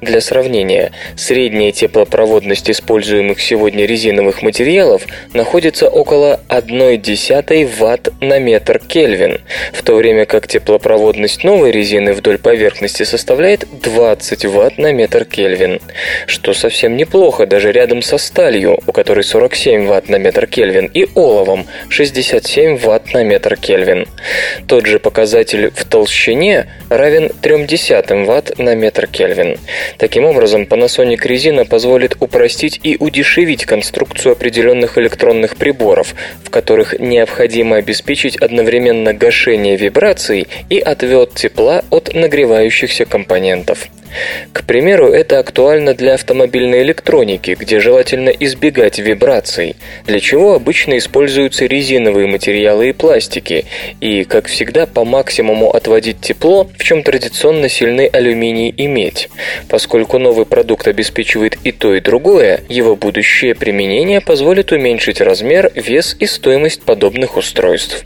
Для сравнения, средняя теплопроводность используемых сегодня резиновых материалов находится около 1,1 Вт на метр Кельвин, в то время как теплопроводность новой резины вдоль поверхности составляет 20 Вт на метр Кельвин, что совсем неплохо даже рядом со сталью, у которой 47 Вт на метр Кельвин, и оловом 67 Вт на метр Кельвин. Тот же показатель в толщине равен 0,3 Вт на метр Кельвин. Таким образом, Panasonic резина позволит упростить и удешевить конструкцию определенных электронных приборов, в которых необходимо обеспечить одновременно гашение вибраций и отвод тепла от нагревающихся компонентов. К примеру, это актуально для автомобильной электроники, где желательно избегать вибраций, для чего обычно используются резиновые материалы и пластики, и, как всегда, по максимуму отводить тепло, в чем традиционно сильны алюминий и медь. Поскольку новый продукт обеспечивает и то, и другое, его будущее применение позволит уменьшить размер, вес и стоимость подобных устройств.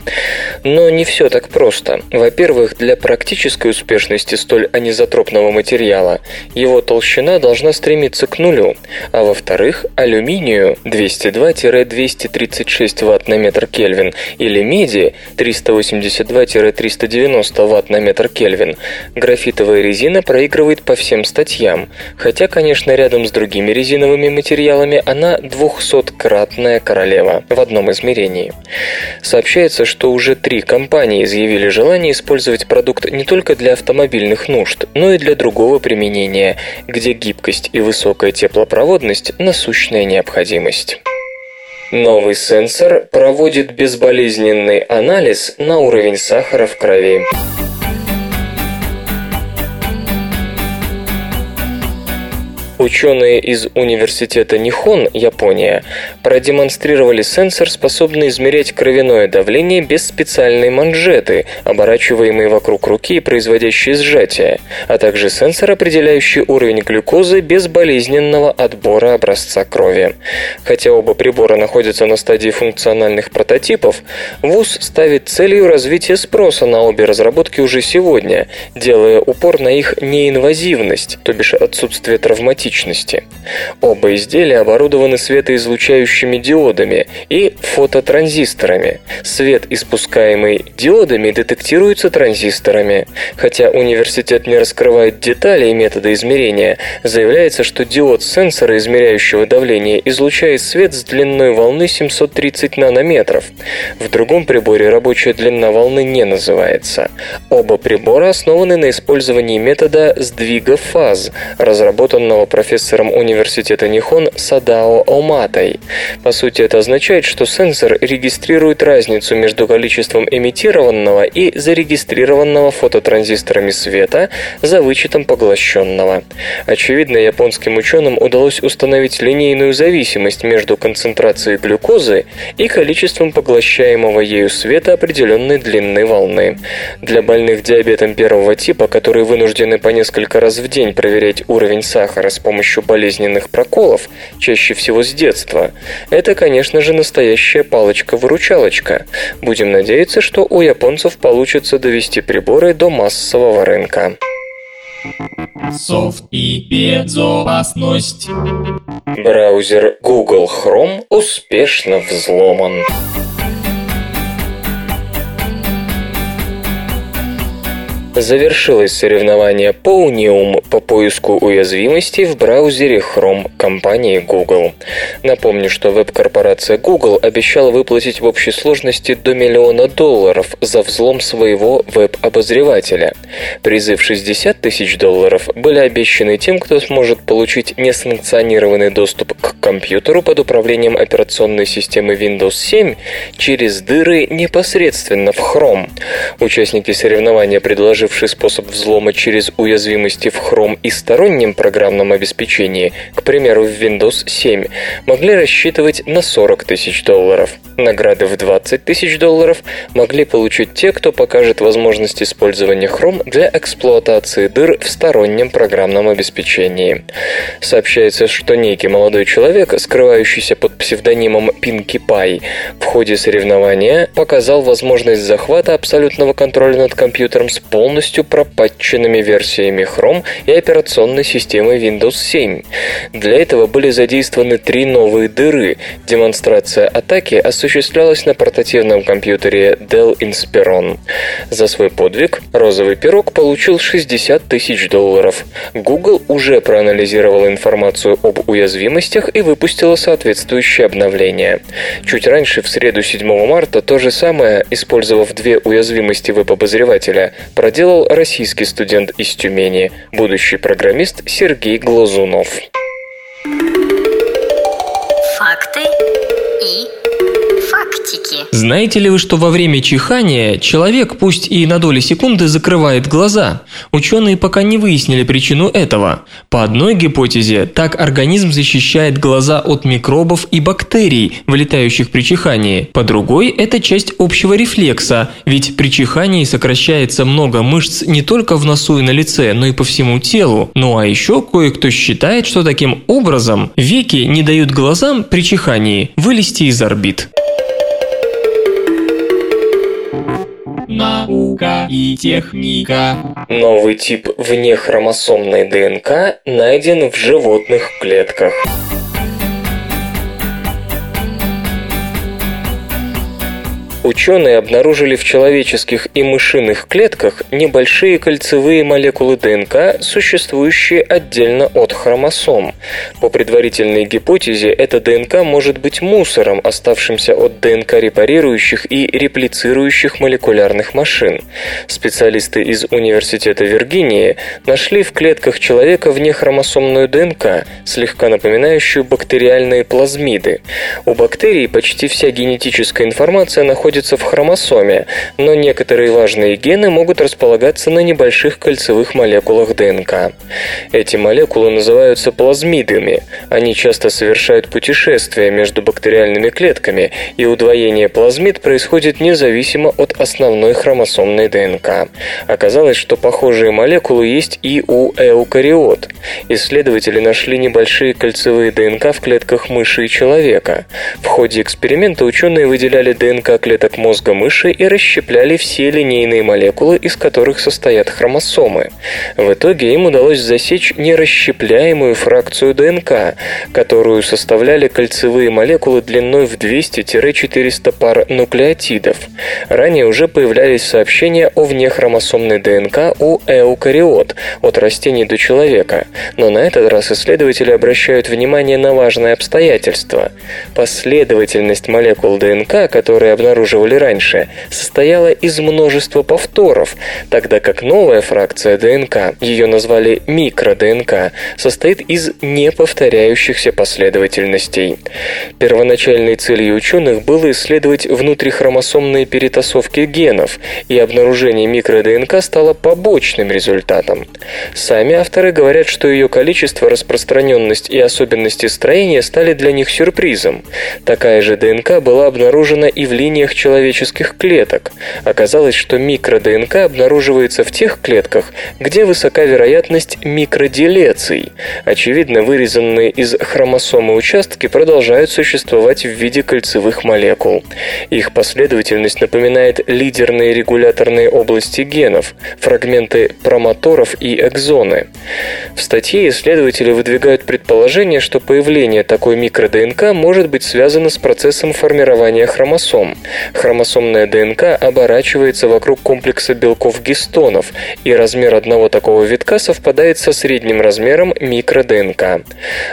Но не все так просто. Во-первых, для практической успешности столь анизотропного материала материала, его толщина должна стремиться к нулю, а во-вторых, алюминию 202-236 Вт на метр Кельвин или меди 382-390 Вт на метр Кельвин графитовая резина проигрывает по всем статьям, хотя, конечно, рядом с другими резиновыми материалами она 200-кратная королева в одном измерении. Сообщается, что уже три компании изъявили желание использовать продукт не только для автомобильных нужд, но и для другого применения, где гибкость и высокая теплопроводность – насущная необходимость. Новый сенсор проводит безболезненный анализ на уровень сахара в крови. Ученые из университета Нихон, Япония, продемонстрировали сенсор, способный измерять кровяное давление без специальной манжеты, оборачиваемой вокруг руки и производящей сжатие, а также сенсор, определяющий уровень глюкозы без болезненного отбора образца крови. Хотя оба прибора находятся на стадии функциональных прототипов, ВУЗ ставит целью развития спроса на обе разработки уже сегодня, делая упор на их неинвазивность, то бишь отсутствие травматичности токсичности. Оба изделия оборудованы светоизлучающими диодами и фототранзисторами. Свет, испускаемый диодами, детектируется транзисторами. Хотя университет не раскрывает деталей метода измерения, заявляется, что диод сенсора, измеряющего давление, излучает свет с длиной волны 730 нанометров. В другом приборе рабочая длина волны не называется. Оба прибора основаны на использовании метода сдвига фаз, разработанного профессором университета Нихон Садао Оматой. По сути, это означает, что сенсор регистрирует разницу между количеством эмитированного и зарегистрированного фототранзисторами света за вычетом поглощенного. Очевидно, японским ученым удалось установить линейную зависимость между концентрацией глюкозы и количеством поглощаемого ею света определенной длины волны. Для больных диабетом первого типа, которые вынуждены по несколько раз в день проверять уровень сахара с помощью болезненных проколов, чаще всего с детства, это, конечно же, настоящая палочка-выручалочка. Будем надеяться, что у японцев получится довести приборы до массового рынка. Софт и безопасность. Браузер Google Chrome успешно взломан. Завершилось соревнование Ponium по поиску уязвимостей в браузере Chrome компании Google. Напомню, что веб-корпорация Google обещала выплатить в общей сложности до миллиона долларов за взлом своего веб-обозревателя. Призы в 60 тысяч долларов были обещаны тем, кто сможет получить несанкционированный доступ к компьютеру под управлением операционной системы Windows 7 через дыры непосредственно в Chrome. Участники соревнования предложили предложивший способ взлома через уязвимости в Chrome и стороннем программном обеспечении, к примеру, в Windows 7, могли рассчитывать на 40 тысяч долларов. Награды в 20 тысяч долларов могли получить те, кто покажет возможность использования Chrome для эксплуатации дыр в стороннем программном обеспечении. Сообщается, что некий молодой человек, скрывающийся под псевдонимом Pinkie Pie, в ходе соревнования показал возможность захвата абсолютного контроля над компьютером с полным полностью пропатченными версиями Chrome и операционной системы Windows 7. Для этого были задействованы три новые дыры. Демонстрация атаки осуществлялась на портативном компьютере Dell Inspiron. За свой подвиг розовый пирог получил 60 тысяч долларов. Google уже проанализировала информацию об уязвимостях и выпустила соответствующее обновление. Чуть раньше, в среду 7 марта, то же самое, использовав две уязвимости веб-обозревателя, проделал сделал российский студент из Тюмени, будущий программист Сергей Глазунов. Факты. Знаете ли вы, что во время чихания человек, пусть и на доли секунды, закрывает глаза? Ученые пока не выяснили причину этого. По одной гипотезе, так организм защищает глаза от микробов и бактерий, вылетающих при чихании. По другой, это часть общего рефлекса, ведь при чихании сокращается много мышц не только в носу и на лице, но и по всему телу. Ну а еще кое-кто считает, что таким образом веки не дают глазам при чихании вылезти из орбит. Наука и техника. Новый тип внехромосомной ДНК найден в животных клетках. Ученые обнаружили в человеческих и мышиных клетках небольшие кольцевые молекулы ДНК, существующие отдельно от хромосом. По предварительной гипотезе, эта ДНК может быть мусором, оставшимся от ДНК репарирующих и реплицирующих молекулярных машин. Специалисты из Университета Виргинии нашли в клетках человека внехромосомную ДНК, слегка напоминающую бактериальные плазмиды. У бактерий почти вся генетическая информация находится находится в хромосоме, но некоторые важные гены могут располагаться на небольших кольцевых молекулах ДНК. Эти молекулы называются плазмидами. Они часто совершают путешествия между бактериальными клетками, и удвоение плазмид происходит независимо от основной хромосомной ДНК. Оказалось, что похожие молекулы есть и у эукариот. Исследователи нашли небольшие кольцевые ДНК в клетках мыши и человека. В ходе эксперимента ученые выделяли ДНК клеток клеток мозга мыши и расщепляли все линейные молекулы, из которых состоят хромосомы. В итоге им удалось засечь нерасщепляемую фракцию ДНК, которую составляли кольцевые молекулы длиной в 200-400 пар нуклеотидов. Ранее уже появлялись сообщения о внехромосомной ДНК у эукариот, от растений до человека, но на этот раз исследователи обращают внимание на важное обстоятельство. Последовательность молекул ДНК, которые обнаружили обнаруживали раньше, состояла из множества повторов, тогда как новая фракция ДНК, ее назвали микро-ДНК, состоит из неповторяющихся последовательностей. Первоначальной целью ученых было исследовать внутрихромосомные перетасовки генов, и обнаружение микро-ДНК стало побочным результатом. Сами авторы говорят, что ее количество, распространенность и особенности строения стали для них сюрпризом. Такая же ДНК была обнаружена и в линиях человеческих клеток. Оказалось, что микро-ДНК обнаруживается в тех клетках, где высока вероятность микроделеций. Очевидно, вырезанные из хромосомы участки продолжают существовать в виде кольцевых молекул. Их последовательность напоминает лидерные регуляторные области генов, фрагменты промоторов и экзоны. В статье исследователи выдвигают предположение, что появление такой микро-ДНК может быть связано с процессом формирования хромосом. Хромосомная ДНК оборачивается вокруг комплекса белков-гистонов, и размер одного такого витка совпадает со средним размером микро-ДНК.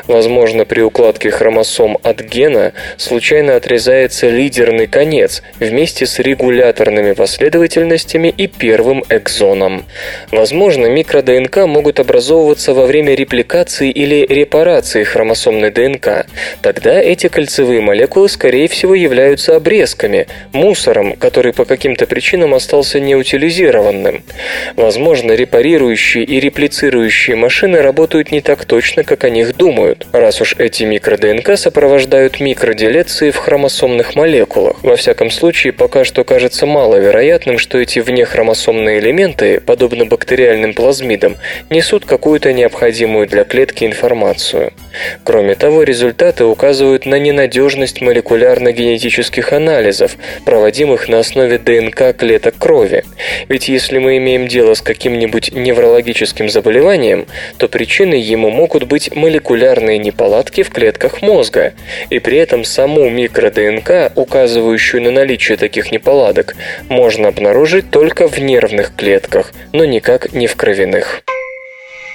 Возможно, при укладке хромосом от гена случайно отрезается лидерный конец вместе с регуляторными последовательностями и первым экзоном. Возможно, микро-ДНК могут образовываться во время репликации или репарации хромосомной ДНК. Тогда эти кольцевые молекулы, скорее всего, являются обрезками, мусором, который по каким-то причинам остался неутилизированным. Возможно, репарирующие и реплицирующие машины работают не так точно, как о них думают, раз уж эти микро-ДНК сопровождают микроделеции в хромосомных молекулах. Во всяком случае, пока что кажется маловероятным, что эти внехромосомные элементы, подобно бактериальным плазмидам, несут какую-то необходимую для клетки информацию. Кроме того, результаты указывают на ненадежность молекулярно-генетических анализов, проводимых на основе ДНК клеток крови. Ведь если мы имеем дело с каким-нибудь неврологическим заболеванием, то причиной ему могут быть молекулярные неполадки в клетках мозга, и при этом саму микро-ДНК, указывающую на наличие таких неполадок, можно обнаружить только в нервных клетках, но никак не в кровяных.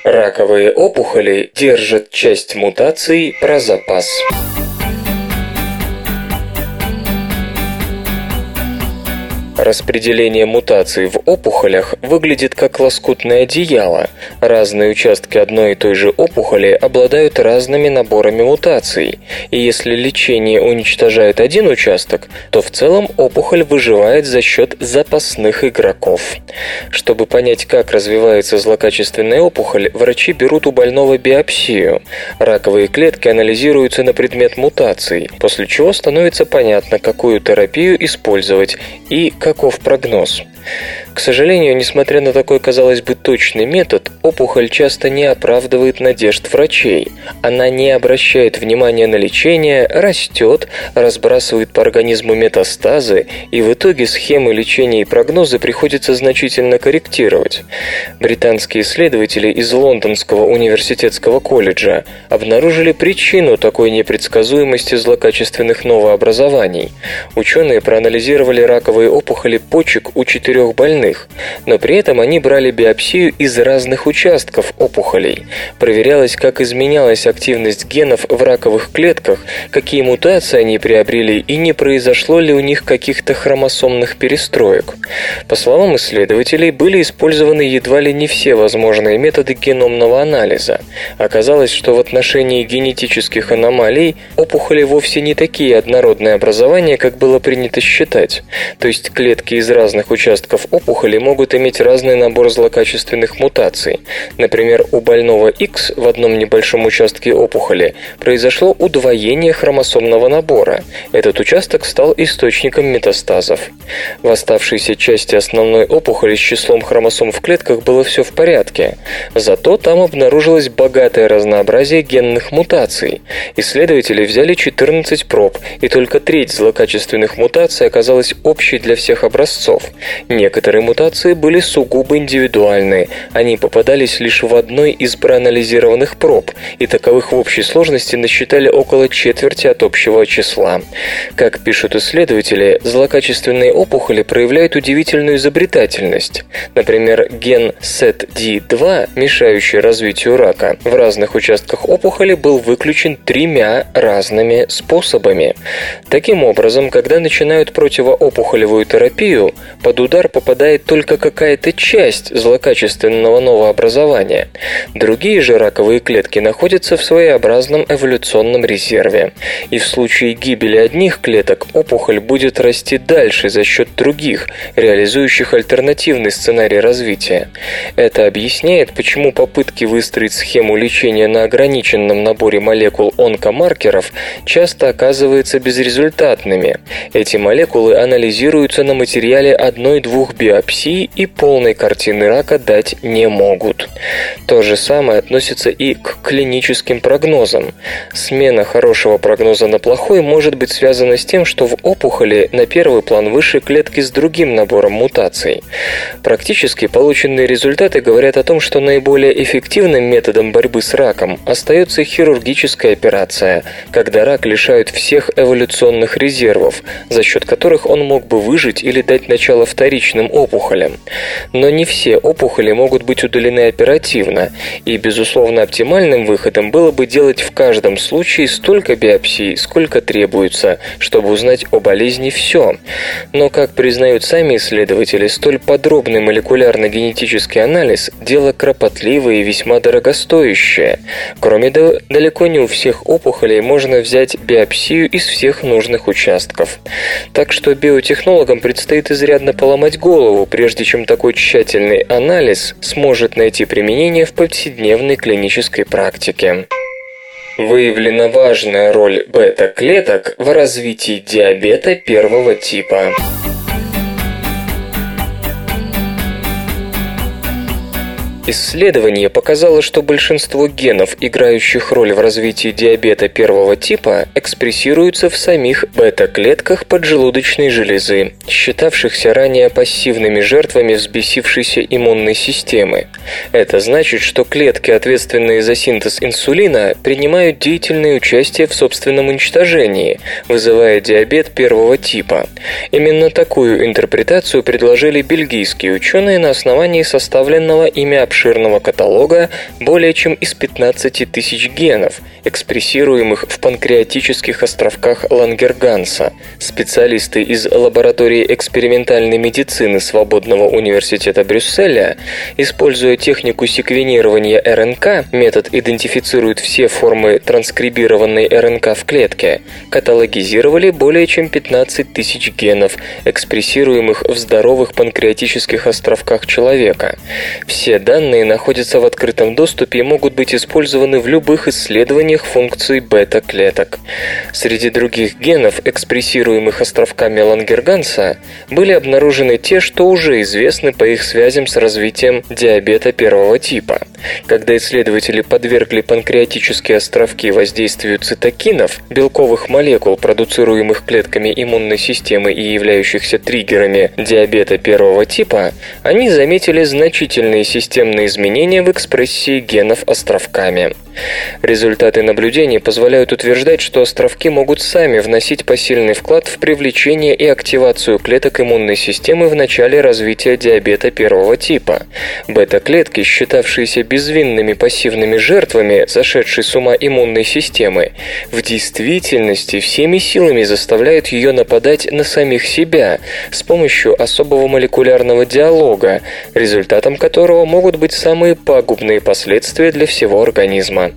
Раковые опухоли держат часть мутаций про запас. Распределение мутаций в опухолях выглядит как лоскутное одеяло. Разные участки одной и той же опухоли обладают разными наборами мутаций. И если лечение уничтожает один участок, то в целом опухоль выживает за счет запасных игроков. Чтобы понять, как развивается злокачественная опухоль, врачи берут у больного биопсию. Раковые клетки анализируются на предмет мутаций, после чего становится понятно, какую терапию использовать и каков прогноз. К сожалению, несмотря на такой, казалось бы, точный метод, опухоль часто не оправдывает надежд врачей. Она не обращает внимания на лечение, растет, разбрасывает по организму метастазы, и в итоге схемы лечения и прогнозы приходится значительно корректировать. Британские исследователи из Лондонского университетского колледжа обнаружили причину такой непредсказуемости злокачественных новообразований. Ученые проанализировали раковые опухоли почек у четырех больных, но при этом они брали биопсию из разных участков опухолей. Проверялось, как изменялась активность генов в раковых клетках, какие мутации они приобрели и не произошло ли у них каких-то хромосомных перестроек. По словам исследователей, были использованы едва ли не все возможные методы геномного анализа. Оказалось, что в отношении генетических аномалий опухоли вовсе не такие однородные образования, как было принято считать. То есть клетки из разных участков опухоли могут иметь разный набор злокачественных мутаций. Например, у больного X в одном небольшом участке опухоли произошло удвоение хромосомного набора. Этот участок стал источником метастазов. В оставшейся части основной опухоли с числом хромосом в клетках было все в порядке. Зато там обнаружилось богатое разнообразие генных мутаций. Исследователи взяли 14 проб, и только треть злокачественных мутаций оказалась общей для всех образцов. Некоторые мутации были сугубо индивидуальны, они попадались лишь в одной из проанализированных проб, и таковых в общей сложности насчитали около четверти от общего числа. Как пишут исследователи, злокачественные опухоли проявляют удивительную изобретательность. Например, ген SETD2, мешающий развитию рака, в разных участках опухоли был выключен тремя разными способами. Таким образом, когда начинают противоопухолевую терапию, под удар попадает только какая-то часть злокачественного новообразования. Другие же раковые клетки находятся в своеобразном эволюционном резерве. И в случае гибели одних клеток опухоль будет расти дальше за счет других, реализующих альтернативный сценарий развития. Это объясняет, почему попытки выстроить схему лечения на ограниченном наборе молекул онкомаркеров часто оказываются безрезультатными. Эти молекулы анализируются на материале одной-двух биопсий и полной картины рака дать не могут. То же самое относится и к клиническим прогнозам. Смена хорошего прогноза на плохой может быть связана с тем, что в опухоли на первый план вышли клетки с другим набором мутаций. Практически полученные результаты говорят о том, что наиболее эффективным методом борьбы с раком остается хирургическая операция, когда рак лишают всех эволюционных резервов, за счет которых он мог бы выжить или дать начало вторичным опухолям. Но не все опухоли могут быть удалены оперативно, и, безусловно, оптимальным выходом было бы делать в каждом случае столько биопсий, сколько требуется, чтобы узнать о болезни все. Но, как признают сами исследователи, столь подробный молекулярно-генетический анализ – дело кропотливое и весьма дорогостоящее. Кроме того, далеко не у всех опухолей можно взять биопсию из всех нужных участков. Так что биотехнологам предстоит изрядно поломать голову, прежде чем такой тщательный анализ сможет найти применение в повседневной клинической практике. Выявлена важная роль бета-клеток в развитии диабета первого типа. Исследование показало, что большинство генов, играющих роль в развитии диабета первого типа, экспрессируются в самих бета-клетках поджелудочной железы, считавшихся ранее пассивными жертвами взбесившейся иммунной системы. Это значит, что клетки, ответственные за синтез инсулина, принимают деятельное участие в собственном уничтожении, вызывая диабет первого типа. Именно такую интерпретацию предложили бельгийские ученые на основании составленного ими обширного каталога более чем из 15 тысяч генов, экспрессируемых в панкреатических островках Лангерганса. Специалисты из лаборатории экспериментальной медицины Свободного университета Брюсселя, используя технику секвенирования РНК, метод идентифицирует все формы транскрибированной РНК в клетке, каталогизировали более чем 15 тысяч генов, экспрессируемых в здоровых панкреатических островках человека. Все данные данные находятся в открытом доступе и могут быть использованы в любых исследованиях функций бета-клеток. Среди других генов, экспрессируемых островками Лангерганса, были обнаружены те, что уже известны по их связям с развитием диабета первого типа. Когда исследователи подвергли панкреатические островки воздействию цитокинов, белковых молекул, продуцируемых клетками иммунной системы и являющихся триггерами диабета первого типа, они заметили значительные системные изменения в экспрессии генов островками. Результаты наблюдений позволяют утверждать, что островки могут сами вносить посильный вклад в привлечение и активацию клеток иммунной системы в начале развития диабета первого типа. Бета-клетки, считавшиеся безвинными пассивными жертвами зашедшей с ума иммунной системы, в действительности всеми силами заставляют ее нападать на самих себя с помощью особого молекулярного диалога, результатом которого могут быть самые пагубные последствия для всего организма.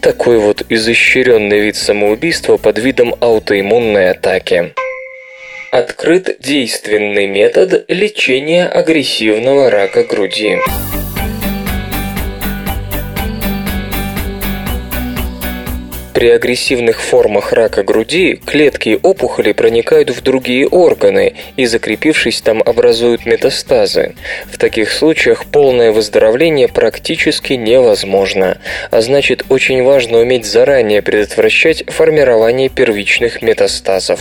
Такой вот изощренный вид самоубийства под видом аутоиммунной атаки. Открыт действенный метод лечения агрессивного рака груди. При агрессивных формах рака груди клетки опухоли проникают в другие органы и, закрепившись там, образуют метастазы. В таких случаях полное выздоровление практически невозможно, а значит очень важно уметь заранее предотвращать формирование первичных метастазов.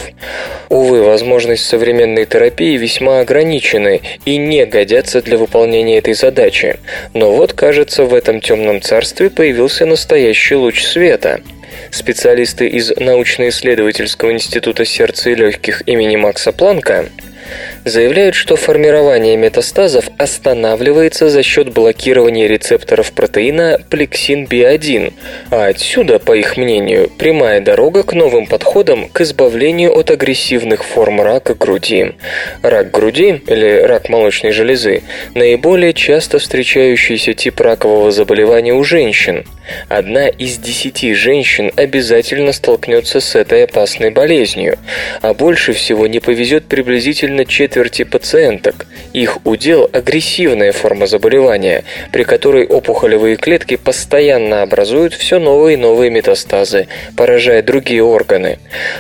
Увы, возможности современной терапии весьма ограничены и не годятся для выполнения этой задачи. Но вот, кажется, в этом темном царстве появился настоящий луч света – Специалисты из научно-исследовательского института сердца и легких имени Макса Планка заявляют, что формирование метастазов останавливается за счет блокирования рецепторов протеина плексин B1, а отсюда, по их мнению, прямая дорога к новым подходам к избавлению от агрессивных форм рака груди. Рак груди, или рак молочной железы, наиболее часто встречающийся тип ракового заболевания у женщин. Одна из десяти женщин обязательно столкнется с этой опасной болезнью, а больше всего не повезет приблизительно четверти пациенток. Их удел – агрессивная форма заболевания, при которой опухолевые клетки постоянно образуют все новые и новые метастазы, поражая другие органы.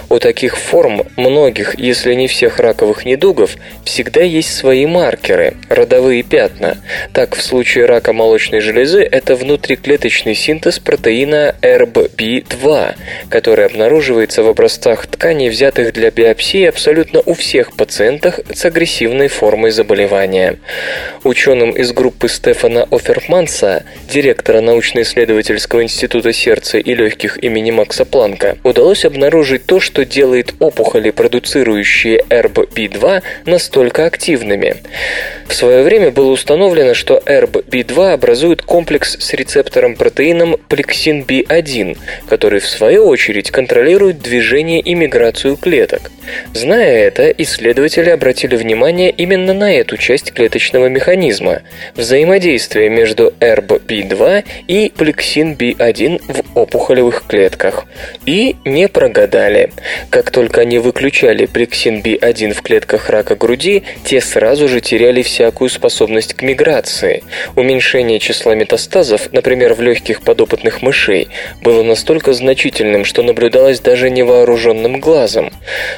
У таких форм многих, если не всех раковых недугов, всегда есть свои маркеры – родовые пятна. Так, в случае рака молочной железы это внутриклеточный синтез протеина RBP2, который обнаруживается в образцах тканей, взятых для биопсии абсолютно у всех пациентах с агрессивной формой заболевания. Ученым из группы Стефана Оферманса, директора научно-исследовательского института сердца и легких имени Макса Планка, удалось обнаружить то, что делает опухоли, продуцирующие ERB-B2, настолько активными. В свое время было установлено, что ERB-B2 образует комплекс с рецептором протеином плексин B1, который в свою очередь контролирует движение и миграцию клеток. Зная это, исследователи обратили внимание именно на эту часть клеточного механизма – взаимодействие между ERB-B2 и плексин B1 в опухолевых клетках. И не прогадали. Как только они выключали плексин B1 в клетках рака груди, те сразу же теряли всякую способность к миграции. Уменьшение числа метастазов, например, в легких подопытных мышей, было настолько значительным, что наблюдалось даже невооруженным глазом.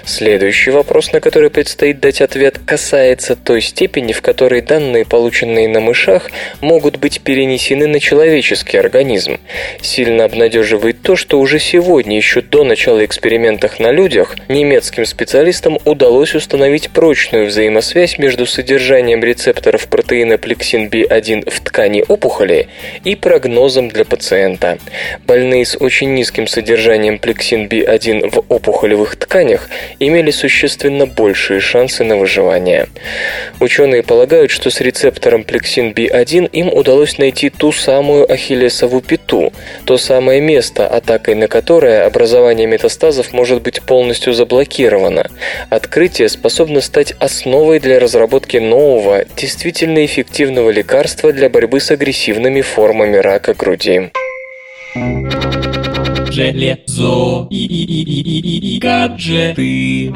Следующий вопрос, на который предстоит дать ответ, касается той степени, в которой данные, полученные на мышах, могут быть перенесены на человеческий организм. Сильно обнадеживает то, что уже сегодня, еще до начала экспериментов на людях, немецким специалистам удалось установить прочную взаимосвязь между содержанием рецепторов протеина плексин B1 в ткани опухоли и прогнозом для пациента. Больные с очень низким содержанием плексин B1 в опухолевых тканях имели существенно большие шансы на выживание. Ученые полагают, что с рецептором плексин B1 им удалось найти ту самую ахиллесову пяту, то самое место, атакой на которое образование метастазов может быть полностью заблокировано. Открытие способно стать основой для разработки нового, действительно эффективного лекарства для борьбы с агрессивными формами рака груди. Железо и, и, и, и, и, и гаджеты.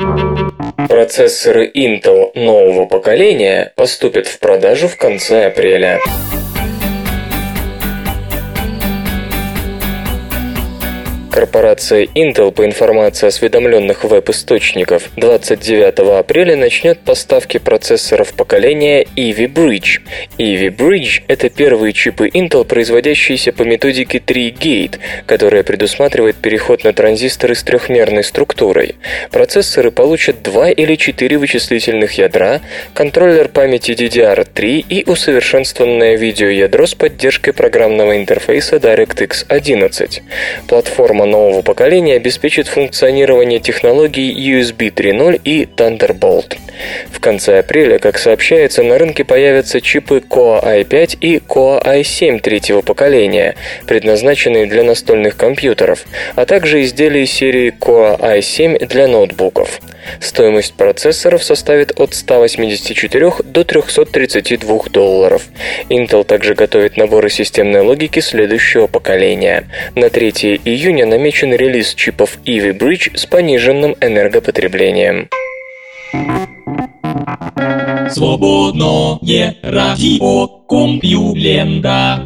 Процессоры Intel нового поколения поступят в продажу в конце апреля. Корпорация Intel, по информации осведомленных веб-источников, 29 апреля начнет поставки процессоров поколения Ivy Bridge. Ivy Bridge – это первые чипы Intel, производящиеся по методике 3-Gate, которая предусматривает переход на транзисторы с трехмерной структурой. Процессоры получат два или четыре вычислительных ядра, контроллер памяти DDR3 и усовершенствованное видеоядро с поддержкой программного интерфейса DirectX 11. Платформа Платформа нового поколения обеспечит функционирование технологий USB 3.0 и Thunderbolt. В конце апреля, как сообщается, на рынке появятся чипы Core i5 и Core i7 третьего поколения, предназначенные для настольных компьютеров, а также изделия серии Core i7 для ноутбуков. Стоимость процессоров составит от 184 до 332 долларов. Intel также готовит наборы системной логики следующего поколения. На 3 июня намечен релиз чипов Ivy Bridge с пониженным энергопотреблением. Свободное радио Компьюлента.